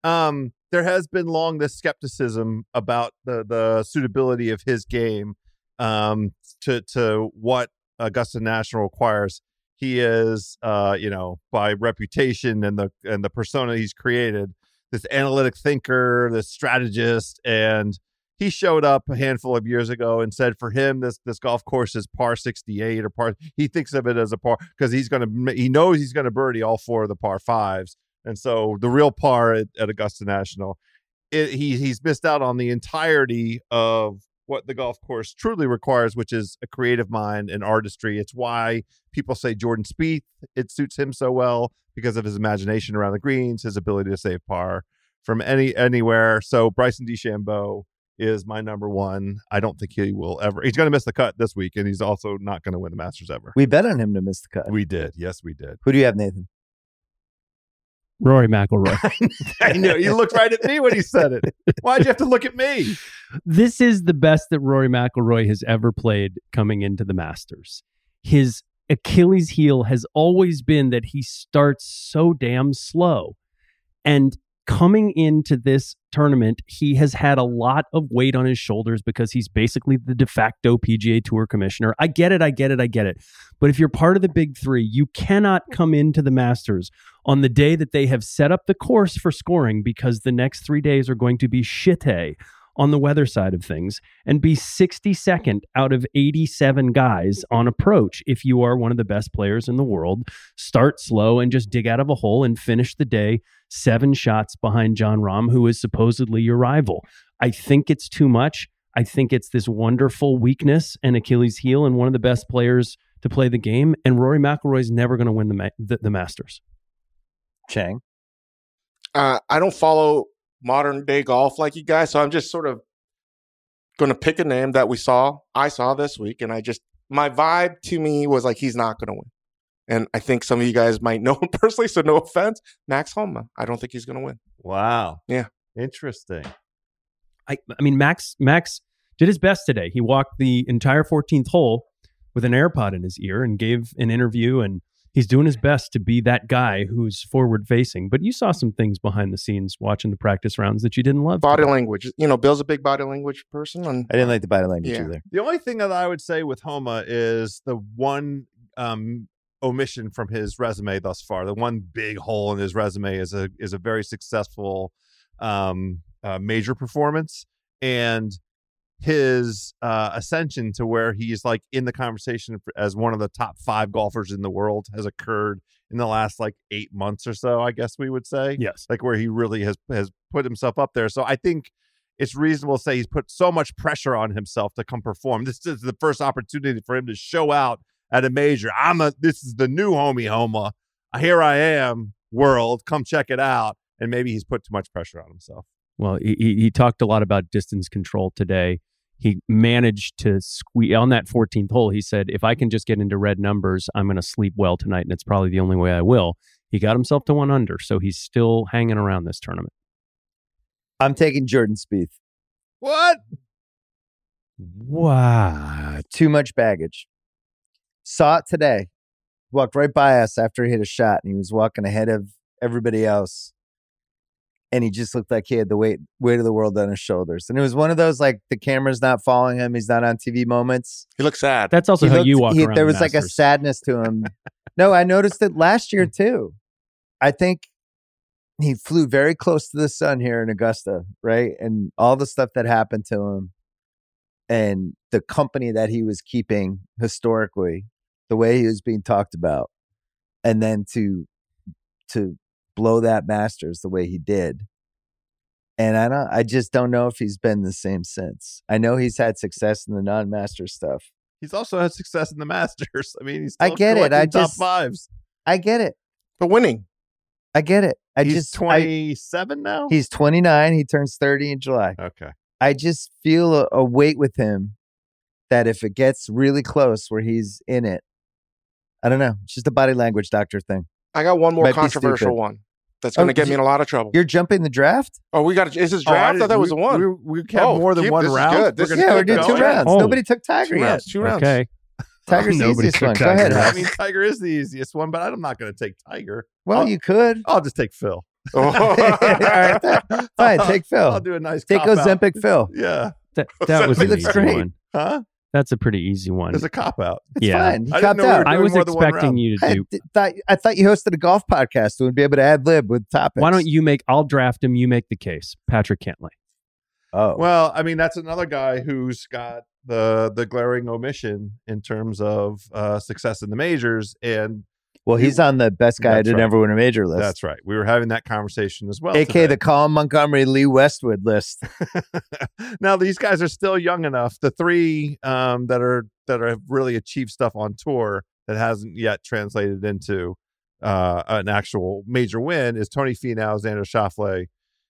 Um, there has been long this skepticism about the the suitability of his game um, to to what Augusta National requires. He is, uh, you know, by reputation and the and the persona he's created, this analytic thinker, this strategist, and he showed up a handful of years ago and said for him this this golf course is par 68 or par he thinks of it as a par because he's going to he knows he's going to birdie all four of the par fives and so the real par at, at augusta national it, he he's missed out on the entirety of what the golf course truly requires which is a creative mind and artistry it's why people say jordan Spieth it suits him so well because of his imagination around the greens his ability to save par from any anywhere so bryson DeChambeau is my number one. I don't think he will ever. He's going to miss the cut this week, and he's also not going to win the Masters ever. We bet on him to miss the cut. We did, yes, we did. Who do you have, Nathan? Rory McIlroy. I knew you looked right at me when he said it. Why'd you have to look at me? this is the best that Rory McIlroy has ever played coming into the Masters. His Achilles heel has always been that he starts so damn slow. And coming into this tournament, he has had a lot of weight on his shoulders because he's basically the de facto PGA Tour commissioner. I get it, I get it, I get it. But if you're part of the big three, you cannot come into the Masters on the day that they have set up the course for scoring because the next three days are going to be shitty on the weather side of things and be 62nd out of 87 guys on approach if you are one of the best players in the world. Start slow and just dig out of a hole and finish the day seven shots behind Jon Rahm, who is supposedly your rival. I think it's too much. I think it's this wonderful weakness and Achilles heel and one of the best players to play the game. And Rory McIlroy's never going to win the, ma- the, the Masters. Chang. Uh, I don't follow modern day golf like you guys, so I'm just sort of going to pick a name that we saw, I saw this week, and I just my vibe to me was like he's not going to win. And I think some of you guys might know him personally, so no offense. Max Homa, I don't think he's going to win. Wow. Yeah. Interesting. I, I mean, Max Max did his best today. He walked the entire 14th hole with an AirPod in his ear and gave an interview, and he's doing his best to be that guy who's forward facing. But you saw some things behind the scenes watching the practice rounds that you didn't love. Body today. language, you know, Bill's a big body language person, and I didn't like the body language Yeah. either. The only thing that I would say with Homa is the one um, omission from his resume thus far. The one big hole in his resume is a is a very successful um, uh, major performance and his uh, ascension to where he's like in the conversation as one of the top five golfers in the world has occurred in the last like eight months or so. I guess we would say Yes. like where he really has has put himself up there. So I think it's reasonable to say he's put so much pressure on himself to come perform. This is the first opportunity for him to show out at a major. I'm a this is the new homie Homa. Here I am, world. Come check it out. And maybe he's put too much pressure on himself. Well, he, he he talked a lot about distance control today. He managed to squeeze on that 14th hole. He said, if I can just get into red numbers, I'm going to sleep well tonight. And it's probably the only way I will. He got himself to one under. So he's still hanging around this tournament. I'm taking Jordan Spieth. What? Wow, too much baggage. Saw it today. Walked right by us after he hit a shot, and he was walking ahead of everybody else. And he just looked like he had the weight weight of the world on his shoulders. And it was one of those like the camera's not following him. He's not on TV moments. he looks sad. That's also He how looked- you walk he- around. There the was like a sadness to him. no, I noticed it last year hmm. too. I think he flew very close to the sun here in Augusta, right? And all the stuff that happened to him and the company that he was keeping historically, the way he was being talked about, and then to to blow that Masters the way he did. And I don't I just don't know if he's been the same since. I know he's had success in the non-master stuff. He's also had success in the Masters. I mean, he's I get it. I top just- fives. I get it. but winning. I get it. I he's just I- 27 now. he's 29. He turns 30 in July. okay. I just feel a, a weight with him that if it gets really close where he's in it, I don't know. It's just a body language doctor thing. I got one more Might controversial one that's Oh, going to get me in a lot of trouble. You're jumping the draft? Oh, we got is this Oh, I draft? I, didn't- thought it was we, the one. We, we have Oh, more than keep- one this is round. good. This We're is gonna yeah, we did two rounds. Oh. Nobody took Tiger two yet. rounds. Two rounds. Okay. Tiger's the easiest took one. Go Tiger. ahead. I mean, Tiger is the easiest one, but I'm not going to take Tiger. Well, I'll- you could. I'll just take Phil. Oh. All right. Fine, take Phil. I'll do a nice Take cop out. Ozempic Phil. Yeah, That, that was He an looks great. one. huh? That's a pretty easy one. There's a cop out. It's Yeah. fine. He I copped know we. I was more than one expecting you to I, do. th- thought, I thought you hosted a golf podcast and would be able to ad lib with topics. Why don't you make? I'll draft him. You make the case. Patrick Cantlay. Oh, Well, I mean, that's another guy who's got the the glaring omission in terms of uh, success in the majors, and well, he's on the best guy That's to right. never win a major list. that's right. We were having that conversation as well. AK today. the Colin Montgomerie Lee Westwood list. now these guys are still young enough. The three um, that are that are have really achieved stuff on tour that hasn't yet translated into uh, an actual major win is Tony Finau, Xander Schauffele,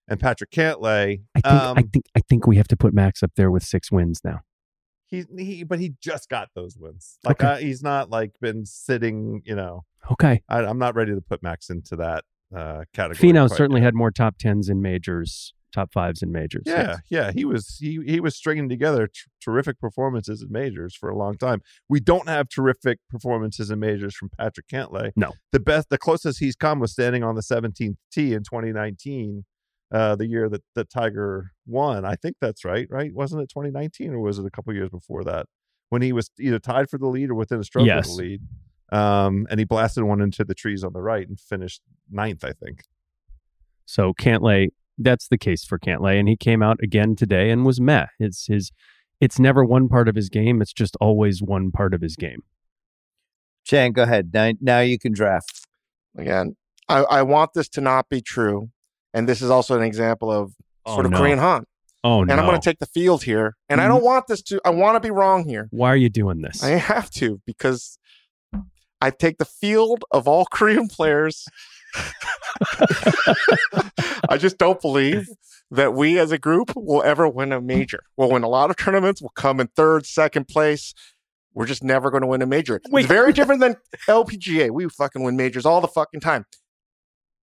and Patrick Cantlay. I think. Um, I think. I think we have to put Max up there with six wins now. He's he, but he just got those wins. Like Okay. uh, he's not like been sitting. You know, Okay. I, I'm not ready to put Max into that uh, category. Finau certainly yet. had more top tens in majors, top fives in majors. Yeah, yeah, he was he he was stringing together tr- terrific performances in majors for a long time. We don't have terrific performances in majors from Patrick Cantlay. No. the best, the closest he's come was standing on the 17th tee in 2019, uh, the year that that Tiger won. I think that's right. Right? Wasn't it 2019 or was it a couple years before that when he was either tied for the lead or within a stroke Yes. of the lead? Um, and he blasted one into the trees on the right and finished ninth, I think. So Cantlay that's the case for Cantlay, and he came out again today and was meh. It's his. It's never one part of his game. It's just always one part of his game. Chang, go ahead. Now, now you can draft. Again, I, I want this to not be true, and this is also an example of Oh, sort of no. Korean Han. Oh And no! And I'm going to take the field here, and I Mhm. don't want this to. I want to be wrong here. Why are you doing this? I have to because I take the field of all Korean players. I just don't believe that we as a group will ever win a major. We'll win a lot of tournaments. We'll come in third, second place. We're just never going to win a major. Wait. It's very different than LPGA. We fucking win majors all the fucking time.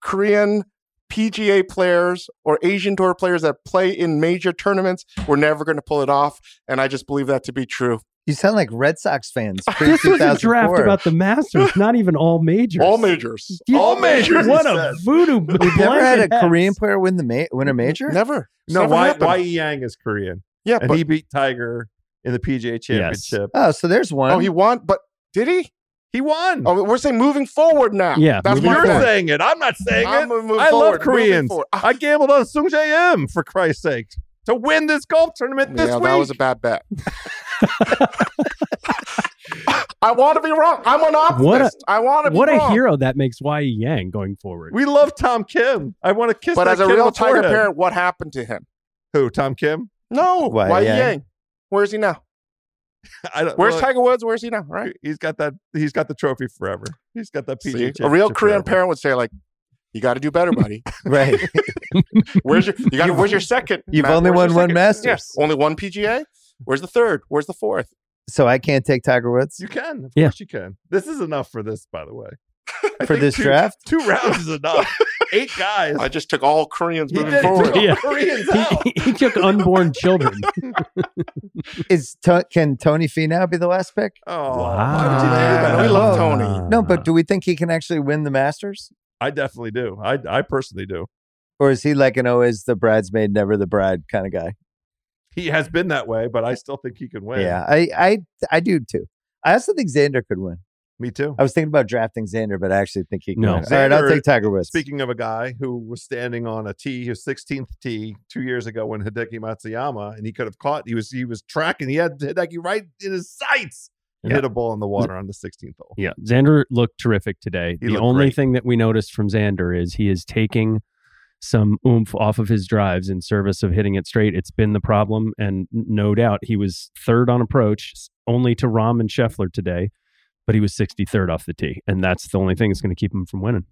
Korean PGA players or Asian tour players that play in major tournaments, we're never going to pull it off. And I just believe that to be true. You sound like Red Sox fans. this was a draft about the Masters, not even all majors. All majors. You- All majors, he What a said. voodoo! We've never had a Korean player win the ma- win a major. Never. It's No, never why happened. why Yang is Korean, Yeah, and but he beat Tiger in the PGA Championship. Oh, so there's one. oh, he won, but did he? He won. Oh, we're saying moving forward now. Yeah, that's moving my You're point. saying it. I'm not saying I'm it. I forward, love Koreans. I gambled on Sungjae Im for Christ's sake to win this golf tournament this yeah, week. that was a bad bet. I want to be wrong. I'm an optimist. What a- I want to be What a hero that makes Wai Yang going forward. we love Tom Kim. I want to kiss But that as a kid real Tiger forehead. parent, what happened to him? Who? Tom Kim? No. Why, Why, Yang? Yang? Where is he now? I don't. Where's well, Tiger Woods? Where's he now? Right. He's got that. He's got the trophy forever. He's got that PGA. See? A real Korean forever. parent would say, like, you got to do better, buddy. right. Where's your? You got. Where's your second? You've Matt? only Where's won one one second? Masters. Yes. Only one PGA. Where's the third? Where's the fourth? so I can't take Tiger Woods You can. Of Yeah. course you can. This is enough for this, by the way. For this two, draft. Two rounds is enough. Eight guys. I just took all Koreans moving did forward. took Yeah. Koreans out. he, he took unborn children. Is to- can Tony Finau be the last pick? Oh, Wow. why would you do that? We love. Tony. No, but do we think he can actually win the Masters, I definitely do. I I personally do. or is he like an always the bridesmaid, never the bride kind of guy? He has been that way, but I still think he can win. Yeah, I, I, I do too. I also think Xander could win. Me too. I was thinking about drafting Xander, but I actually think he can No. win. All right, I'll take Tiger Woods. Speaking of a guy who was standing on a tee, his 16th tee two years ago when Hideki Matsuyama, and he could have caught. He was he was tracking. He had Hideki right in his sights. and Yeah. Hit a ball in the water on the 16th hole. Yeah, Xander looked terrific today. He the only great. thing that we noticed from Xander is he is taking some oomph off of his drives in service of hitting it straight. It's been the problem, and no doubt he was third on approach, only to Rahm and Scheffler today, but he was 63rd off the tee, and that's the only thing that's going to keep him from winning.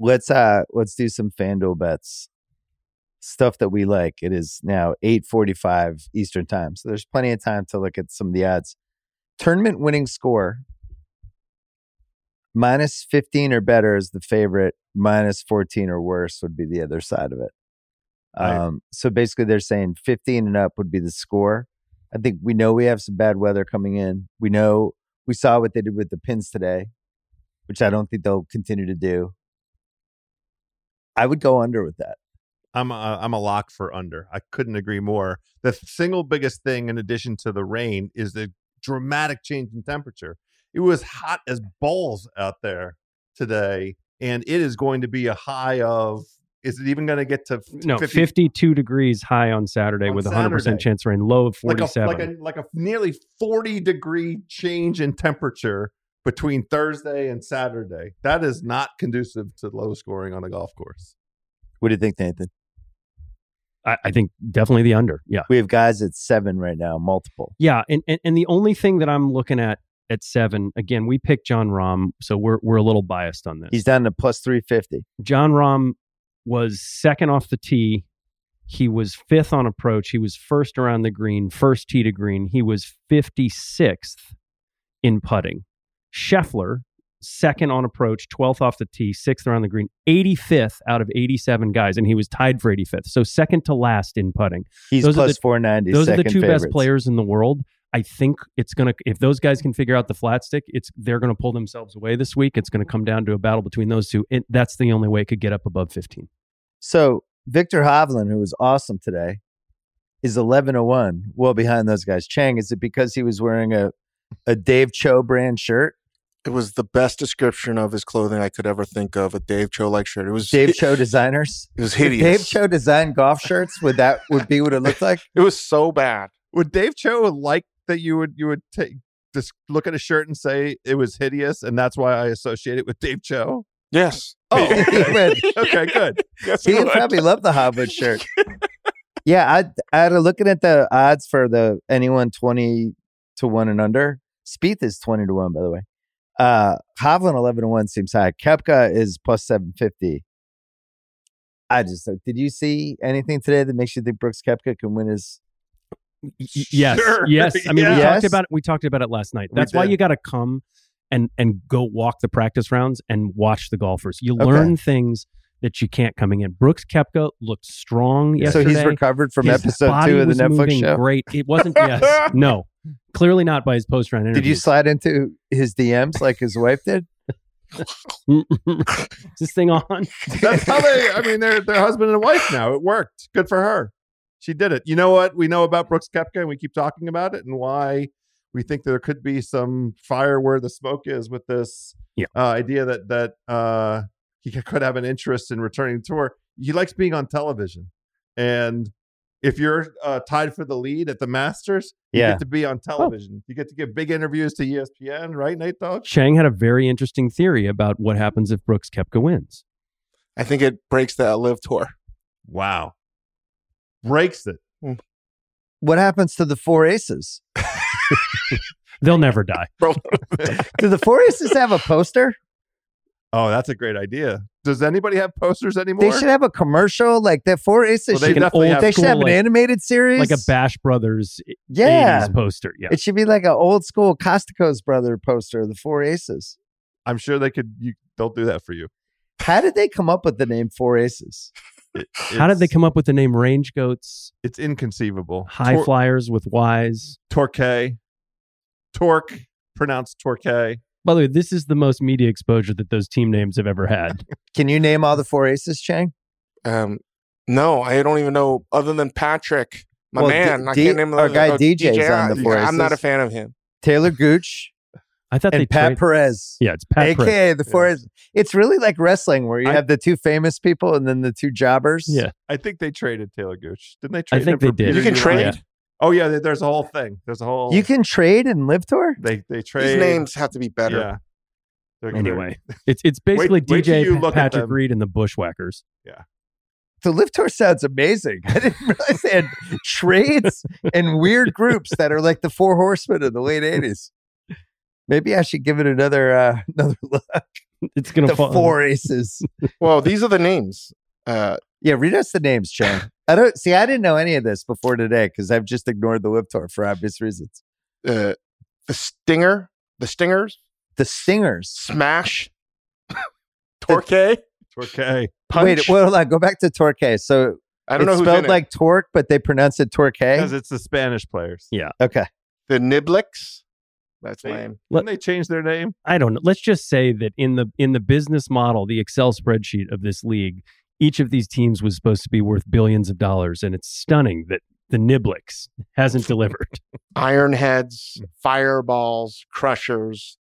let's uh let's do some FanDuel bets. Stuff that we like. It is now 8:45 Eastern time. So there's plenty of time to look at some of the odds. Tournament winning score minus 15 or better is the favorite. Minus 14 or worse would be the other side of it. Right. Um, so basically they're saying 15 and up would be the score. I think we know we have some bad weather coming in. We know we saw what they did with the pins today, which I don't think they'll continue to do. I would go under with that. I'm a, I'm a lock for under. I couldn't agree more. The single biggest thing, in addition to the rain, is the dramatic change in temperature. It was hot as balls out there today, and it is going to be a high of. Is it even going to get to f- No, 50 52 degrees high on Saturday On with 100% chance of rain, low of like a 47. like a like a nearly 40 degree change in temperature between Thursday and Saturday. That is not conducive to low scoring on a golf course. What do you think, Nathan? I, I think definitely the under. Yeah. We have guys at seven right now, multiple. Yeah, and, and and the only thing that I'm looking at at seven, again, we picked Jon Rahm, so we're we're a little biased on this. He's down to plus 350. Jon Rahm was second off the tee. He was fifth on approach. He was first around the green, first tee to green. He was 56th in putting. Scheffler, second on approach, 12th off the tee, sixth around the green, 85th out of 87 guys, and he was tied for 85th. So second to last in putting. He's Those are plus the- 490. Those are the two best players in the world. I think it's gonna if those guys can figure out the flat stick, it's they're gonna pull themselves away this week. It's gonna come down to a battle between those two. It, that's the only way it could get up above 15. So Viktor Hovland, who was awesome today, is 11 to 1, well behind those guys. Chang, is it because he was wearing a, a Dave Choe brand shirt? It was the best description of his clothing I could ever think of. A Dave Choe like shirt. It was Dave Choe designers. It was If hideous. Dave Choe designed golf shirts. Would that would be what it looked like? It was so bad. Would Dave Choe like that you would you would take just look at a shirt and say it was hideous, and that's why I associate it with Dave Choe? Yes. Oh, He would. okay, good. Yes, He he would would. probably love the Hobbit shirt. yeah, I I had a looking at the odds for the anyone twenty to one and under. Spieth is twenty to one, by the way. Uh Hovland eleven to one seems high. Koepka is plus seven fifty. I just did you see anything today that makes you think Brooks Koepka can win his? Yes, Sure. yes. I mean, we talked about it. We talked about it last night. That's why you got to come and and go walk the practice rounds and watch the golfers. You Okay. learn things that you can't coming in. Brooks Koepka looked strong So yesterday. he's recovered from His episode two of the Netflix show. Great. It wasn't. Yes. no. Clearly not by his post round interview. Did you slide into his DMs like his wife did? Is this thing on? That's how they. I mean, they're they're husband and wife now. It worked. Good for her. She did it. You know what we know about Brooks Koepka, and we keep talking about it, and why we think there could be some fire where the smoke is with this Yeah. uh, idea that that uh, he could have an interest in returning to tour. He likes being on television, and if you're uh, tied for the lead at the Masters, you Yeah. get to be on television. You get to give big interviews to ESPN, right, Nate Dogg? Chang had a very interesting theory about what happens if Brooks Koepka wins. I think it breaks the LIV tour. Wow, breaks it. Hmm. What happens to the four aces? They'll never die. Do the four aces have a poster? Oh, that's a great idea. Does anybody have posters anymore? They should have a commercial like that. Four aces. Well, they should, definitely old have. they should have an like- animated series, Like a Bash Brothers Yeah, 80s poster. Yeah. it should be like an old school Costico's brother poster. The Four Aces. I'm sure they could. You, they'll do that for you. How did they come up with the name Four Aces? It- How did they come up with the name Range Goats? It's inconceivable. High Tor- flyers with Y's. Torque. Torque, pronounced Torquay. By the way, this is the most media exposure that those team names have ever had. Can you name all the Four Aces, Chang? Um, no, I don't even know other than Patrick, my Well, man. D- I D- can't name our guy oh, DJ 's on the I- Four I'm not a fan of him. Taylor Gooch I thought they and Pat trade- Perez. Yeah, it's Pat Perez. AKA the Four Aces. It's really like wrestling where you I- have the two famous people and then the two jobbers. Yeah. I think they traded Taylor Gooch. Didn't they trade? think him they did. Peter You can Uihlein? trade. Oh yeah, there's a whole thing. There's a whole. You can trade and LIV tour? They they trade These names have to be better. Yeah. They're- Anyway, it's it's basically Wait- wait DJ you look Patrick. Reed and the Bushwhackers. Yeah. The LIV tour sounds amazing. I didn't realize they had trades and weird groups that are like the four horsemen of the late 80s. Maybe I should give it another uh another look. It's gonna The fall. four aces. Well, these are the names. Uh, Yeah, read us the names, Chan. I don't see I didn't know any of this before today because I've just ignored the LIV tour for obvious reasons. uh, the Stinger, the Stingers, The Stingers. Smash, Torque, Torque, Punch. Wait, well, hold on, go back to Torque. So I don't it's know spelled in like torque, but they pronounce it Torque Because it's the Spanish players. Yeah. Okay. the Niblicks. That's They- lame. Didn't they change their name? I don't know. Let's just say that in the in the business model, the Excel spreadsheet of this league, each of these teams was supposed to be worth billions of dollars, and it's stunning that the Niblicks hasn't delivered. Ironheads, fireballs, crushers.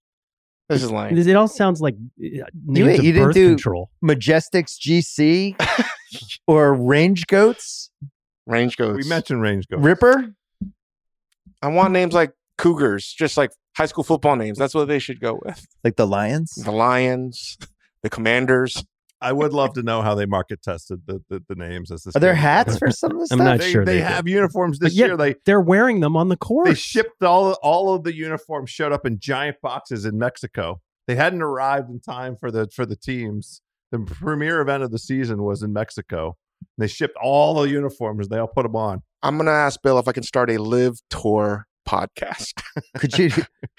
This is lame. it all sounds like uh, names wait, of you didn't birth do- control. Majestics GC or Range Goats? Range Goats. We mentioned range goats. Ripper? I want names like Cougars, just like high school football names. That's what they should go with. Like the Lions? The Lions, the Commanders. I would love to know how they market tested the, the, the names. As this Are there game- hats for some of this I'm stuff? not They, sure they they have did. uniforms this year. They They're wearing them on the course. they shipped all all of the uniforms showed up in giant boxes in Mexico. They hadn't arrived in time for the for the teams. The premier event of the season was in Mexico. They shipped all the uniforms. They all put them on. I'm gonna ask Bill if I can start a LIV tour podcast. Could you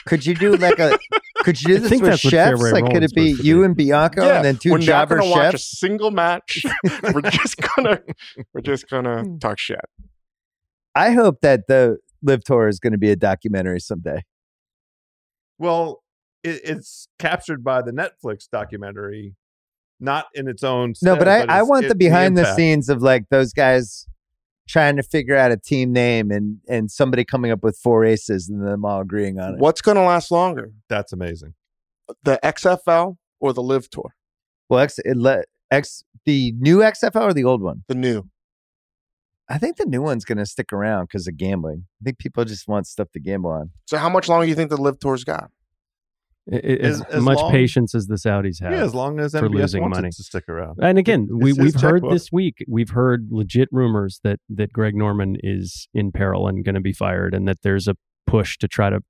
could you do like a could you do this think with chefs? Fairway Like could it be you do. and Bianco and then 2 we're jobber gonna watch a chefs? single match. we're just gonna we're just gonna hmm. talk shit. I hope that the LIV Tour is going to be a documentary someday. Well, it, it's captured by the Netflix documentary, not in its own. No, but I, stead, I want it- the behind the impact. scenes of like those guys trying to figure out a team name and and somebody coming up with four aces and them all agreeing on it. What's gonna last longer? That's amazing. the XFL or the LIV Tour? Well, X, it le, X, the new XFL or the old one? The new. I think the new one's going to stick around because of gambling. I think people just want stuff to gamble on. So, how much longer do you think the LIV Tour's got? As, as, much long, patience as the Saudis have. Yeah, as long as for MBS losing wants money to stick around. And again, we, we've heard checkbook. this week, we've heard legit rumors that that Greg Norman is in peril and going to be fired, and that there's a push to try to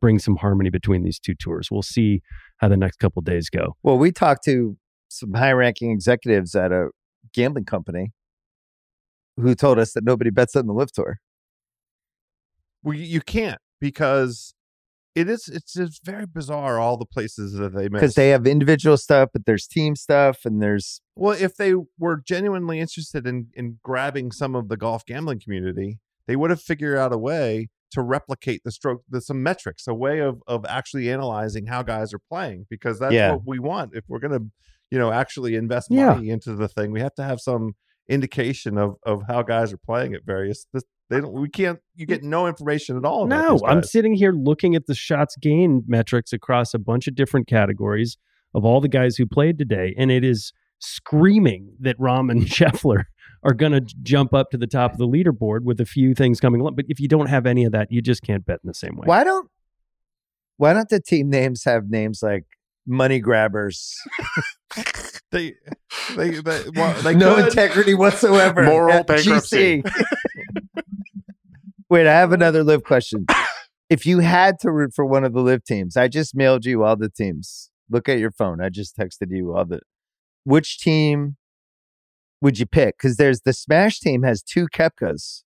bring some harmony between these two tours. We'll see how the next couple days go. Well, we talked to some high-ranking executives at a gambling company who told us that nobody bets on the LIV Tour. Well, you can't because it is it's just very bizarre all the places that they miss because they have individual stuff but there's team stuff and there's well if they were genuinely interested in in grabbing some of the golf gambling community they would have figured out a way to replicate the stroke the some metrics a way of of actually analyzing how guys are playing because that's Yeah. what we want if we're going to you know actually invest Yeah. money into the thing we have to have some indication of of how guys are playing at various this, they don't we can't you get no information at all about No, these I'm sitting here looking at the shots gained metrics across a bunch of different categories of all the guys who played today, and it is screaming that Rahm and Scheffler are going to jump up to the top of the leaderboard with a few things coming along. But if you don't have any of that, you just can't bet in the same way. why don't why don't the team names have names like money grabbers they they they, well, they no could. integrity whatsoever Moral at bankruptcy. Wait i have another LIV question if you had to root for one of the LIV teams i just mailed you all the teams look at your phone i just texted you all the which team would you pick because there's the smash team has two koepkas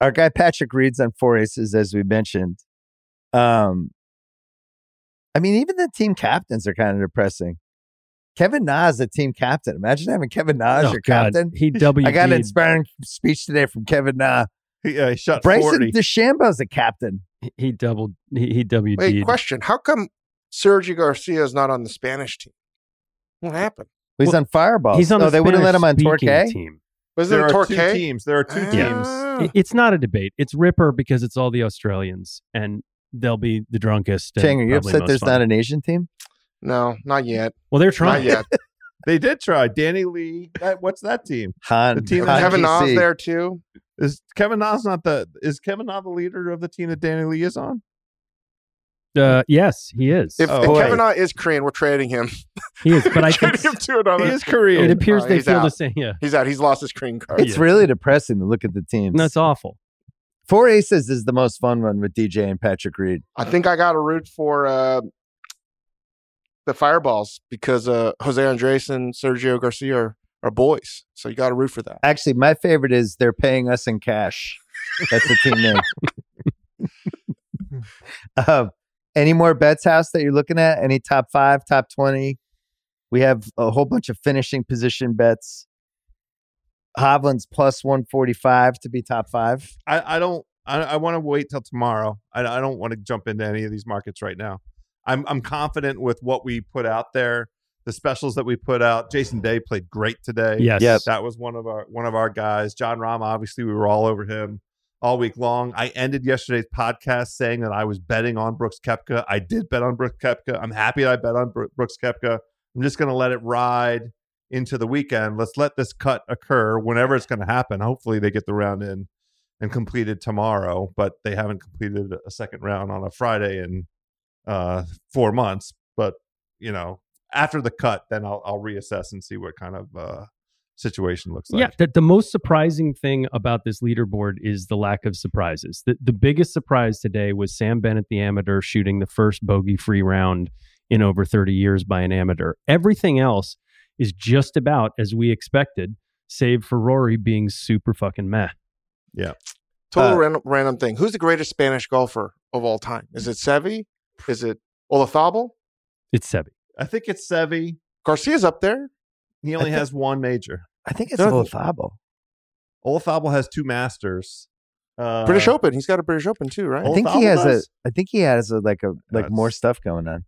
our guy patrick reed's on four aces as we mentioned um i mean even the team captains are kind of depressing Kevin Na is a team captain. Imagine having Kevin Na as Oh, your God. captain. He W. I got an inspiring speech today from Kevin Na. He, uh, he shot Bryson 40 DeChambeau's a captain. He doubled. He, he WD. Wait, question. How come Sergio Garcia is not on the Spanish team? What happened? He's on Fireball. He's on oh, the they wouldn't let him on Spanish-speaking Torquay. team. Was there it are Torquay? two teams there are two teams Ah. It- It's not a debate. It's Ripper because it's all the Australians, and they'll be the drunkest. and Chang, are you probably upset there's fun. not an Asian team? No, not yet. Well, they're Not trying. yet. they did try danny lee that, what's that team Han. The team Han that Kevin GC. Na's there too. Is kevin na's not the is kevin na the leader of the team that danny lee is on Uh, yes, he is. If, Oh, if. Kevin Na is Korean, we're trading him. he is. But I think him to another. he is korean it appears Oh, they he's feel the same. Yeah, He's out. He's lost his Korean card. It's really depressing to look at the teams. no, awful. Four Aces is the most fun one with DJ and Patrick Reed. I think I got to root for uh, the Fireballs because uh, Jose Andres and Sergio Garcia are, are boys. So you got to root for that. Actually, my favorite is they're paying us in cash. That's the team name. um, any more bets house that you're looking at? Any top five, top 20? We have a whole bunch of finishing position bets. Hovland's plus 145 to be top five. i, I don't i, I want to wait till tomorrow I, I don't want to jump into any of these markets right now i'm i'm confident with what we put out there the specials that we put out. Jason day played great today. Yes. Yep. that was one of our one of our guys. Jon Rahm. obviously we were all over him all week long. I ended yesterday's podcast saying that i was betting on brooks koepka i did bet on brooks koepka i'm happy that i bet on Bro- brooks koepka i'm just going to let it ride into the weekend. Let's let this cut occur whenever it's going to happen. Hopefully they get the round in and completed tomorrow but they haven't completed a second round on a friday in uh four months. But you know after the cut then i'll, I'll reassess and see what kind of uh situation looks like yeah, the, the most surprising thing about this leaderboard is the lack of surprises. The, the biggest surprise today was Sam Bennett, the amateur, shooting the first bogey free round in over 30 years by an amateur. Everything else is just about as we expected, save for Rory being super fucking meh. Yeah. Total Uh, random, random thing. Who's the greatest Spanish golfer of all time? Is it Seve? Is it Olazabal? It's Seve. I think it's seve Garcia's up there. he only I think- has one major I think it's No, Olazabal. olazabal has two masters uh, British Open. He's got a British Open too, right? I think he has a. does? I think he has a like a like That's- more stuff going on.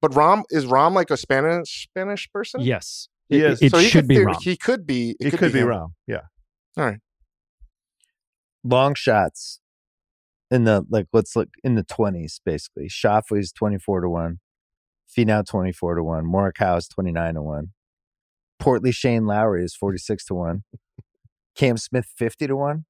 But Rahm is Rahm like a Spanish Spanish person? Yes. He It- is. It, so he should could be theor- wrong. He could be. it could, be him. wrong yeah All right. Long shots. in the like let's look in the twenties basically. Schauffele's twenty four to one, Finau twenty four to one, Morikawa is twenty nine to one, Portly Shane Lowry is forty six to one, Cam Smith fifty to one.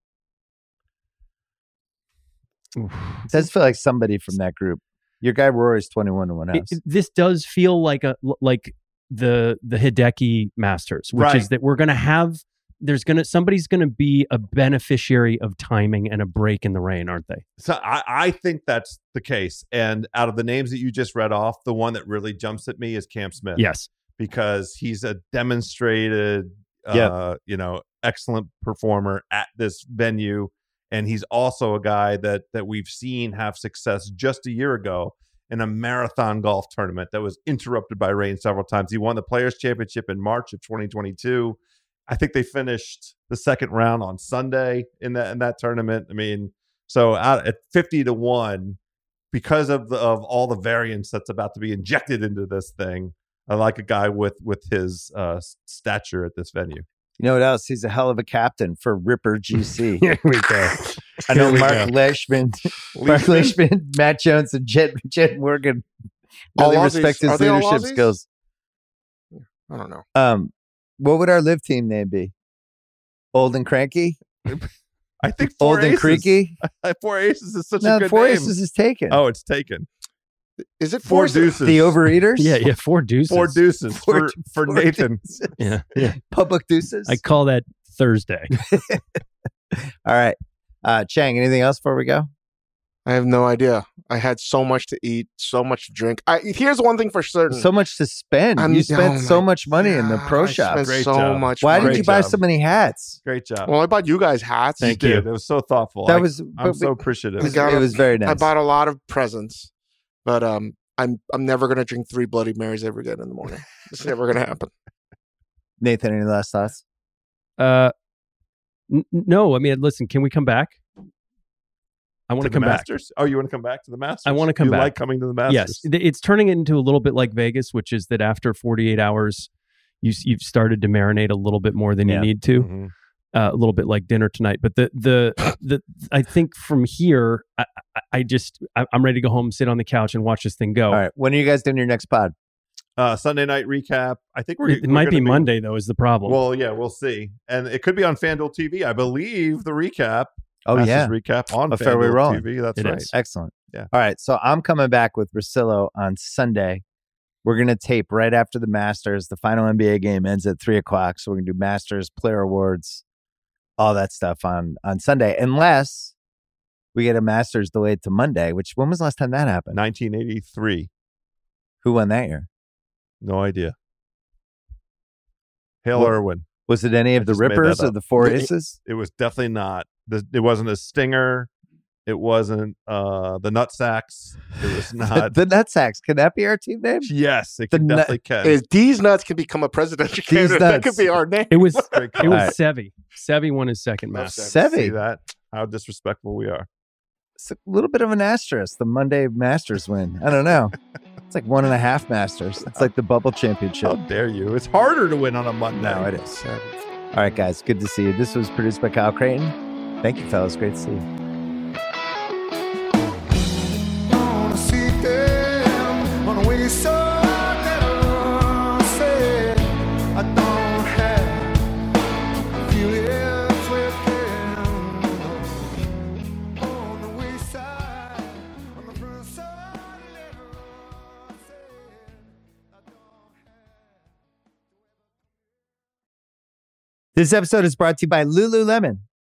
It does feel like somebody from that group. Your guy Rory's twenty one to one It- house. it- this does feel like a like the the Hideki Masters, which Right. is that we're gonna have there's gonna somebody's gonna be a beneficiary of timing and a break in the rain, aren't they? So I, I think that's the case. And out of the names that you just read off, the one that really jumps at me is Cam Smith. Yes. Because he's a demonstrated, uh, Yep. you know, excellent performer at this venue. And he's also a guy that that we've seen have success just a year ago in a marathon golf tournament that was interrupted by rain several times. He won the Players Championship in March of 2022. I think they finished the second round on Sunday in that in that tournament. I mean, so out at 50 to 1 because of the, of all the variance that's about to be injected into this thing. I like a guy with with his uh, stature at this venue. You know what else? He's a hell of a captain for Ripper GC. Here we go. I know Mark go. Leishman, Mark Leishman, Matt Jones, and Jed Jed Morgan really All respect Aussies. His leadership skills. I don't know. Um, what would our LIV team name be? Old and cranky, I think four old and creaky. Four aces is such No, a good four name. aces is taken. Oh, it's taken. Is it Four four? deuces. the overeaters. Yeah, yeah, four deuces. Four deuces Four- for, for four Nathan. deuces. Yeah, yeah. Public deuces. I call that Thursday. All right, uh, Chang. Anything else before we go? I have no idea. I had so much to eat, so much to drink. I, here's one thing for certain. So much to spend. I'm- you spent oh so much money in the pro I shop. spent Great so job. much. Why money. did you buy job. so many hats? Great job. Well, I bought you guys hats. Thank you you. did. It was so thoughtful. That I, was. I'm but so we- appreciative. It was, got it was very nice. I bought a lot of presents, but um, I'm I'm never gonna drink three Bloody Marys ever again in the morning. It's never gonna happen. Nathan, any last thoughts? Uh, n- no, I mean, listen, can we come back? I want to to come the back. Masters? Oh, you want to come back to the Masters? I wanna come you back. like coming to the Masters? Yes, it's turning it into a little bit like Vegas, which is that after 48 hours, you you've started to marinate a little bit more than Yeah. you need to. Mhm. Uh, a little bit like dinner tonight, but the the the I think from here, I, I, I just I, I'm ready to go home, sit on the couch, and watch this thing go. All right. When are you guys doing your next pod? Uh, Sunday night recap. I think we're. It, it we're might be gonna Monday though, is the problem. Well, yeah, we'll see, and it could be on FanDuel TV. I believe the recap. Oh Masters yeah. recap on A fairway. TV. That's It right. is. Excellent. Yeah. All right. So I'm coming back with Russillo on Sunday. We're gonna tape right after the Masters. The final NBA game ends at three o'clock. So we're gonna do Masters, player awards, all that stuff on on Sunday. Unless we get a Masters delayed to Monday, which when was the last time that happened? 1983. Who won that year? No idea. Hale Well, Irwin. Was it any I of the made that Rippers or the Four Aces? It was definitely not. The, it wasn't a stinger. It wasn't uh, the nut sacks. It was the, not. the Nutsacks. Can that be our team name? yes, it the can nut- definitely can. Is these nuts can become a presidential These candidate? That could be our name. it was Great it was All right. Seve. Seve won his second Oh, Masters. Seve. Seve. See that? How disrespectful we are. It's a little bit of an asterisk. The Monday Masters win. I don't know. It's like one and a half Masters. It's like the bubble championship. How dare you? It's harder to win on a Monday. No, it is. All right, guys. Good to see you. This was produced by Kyle Crichton. Thank you, fellas. Great to see you. wanna see them on a way so said I don't have feelings with them on the west side on the front side never said I don't have This episode is brought to you by Lululemon.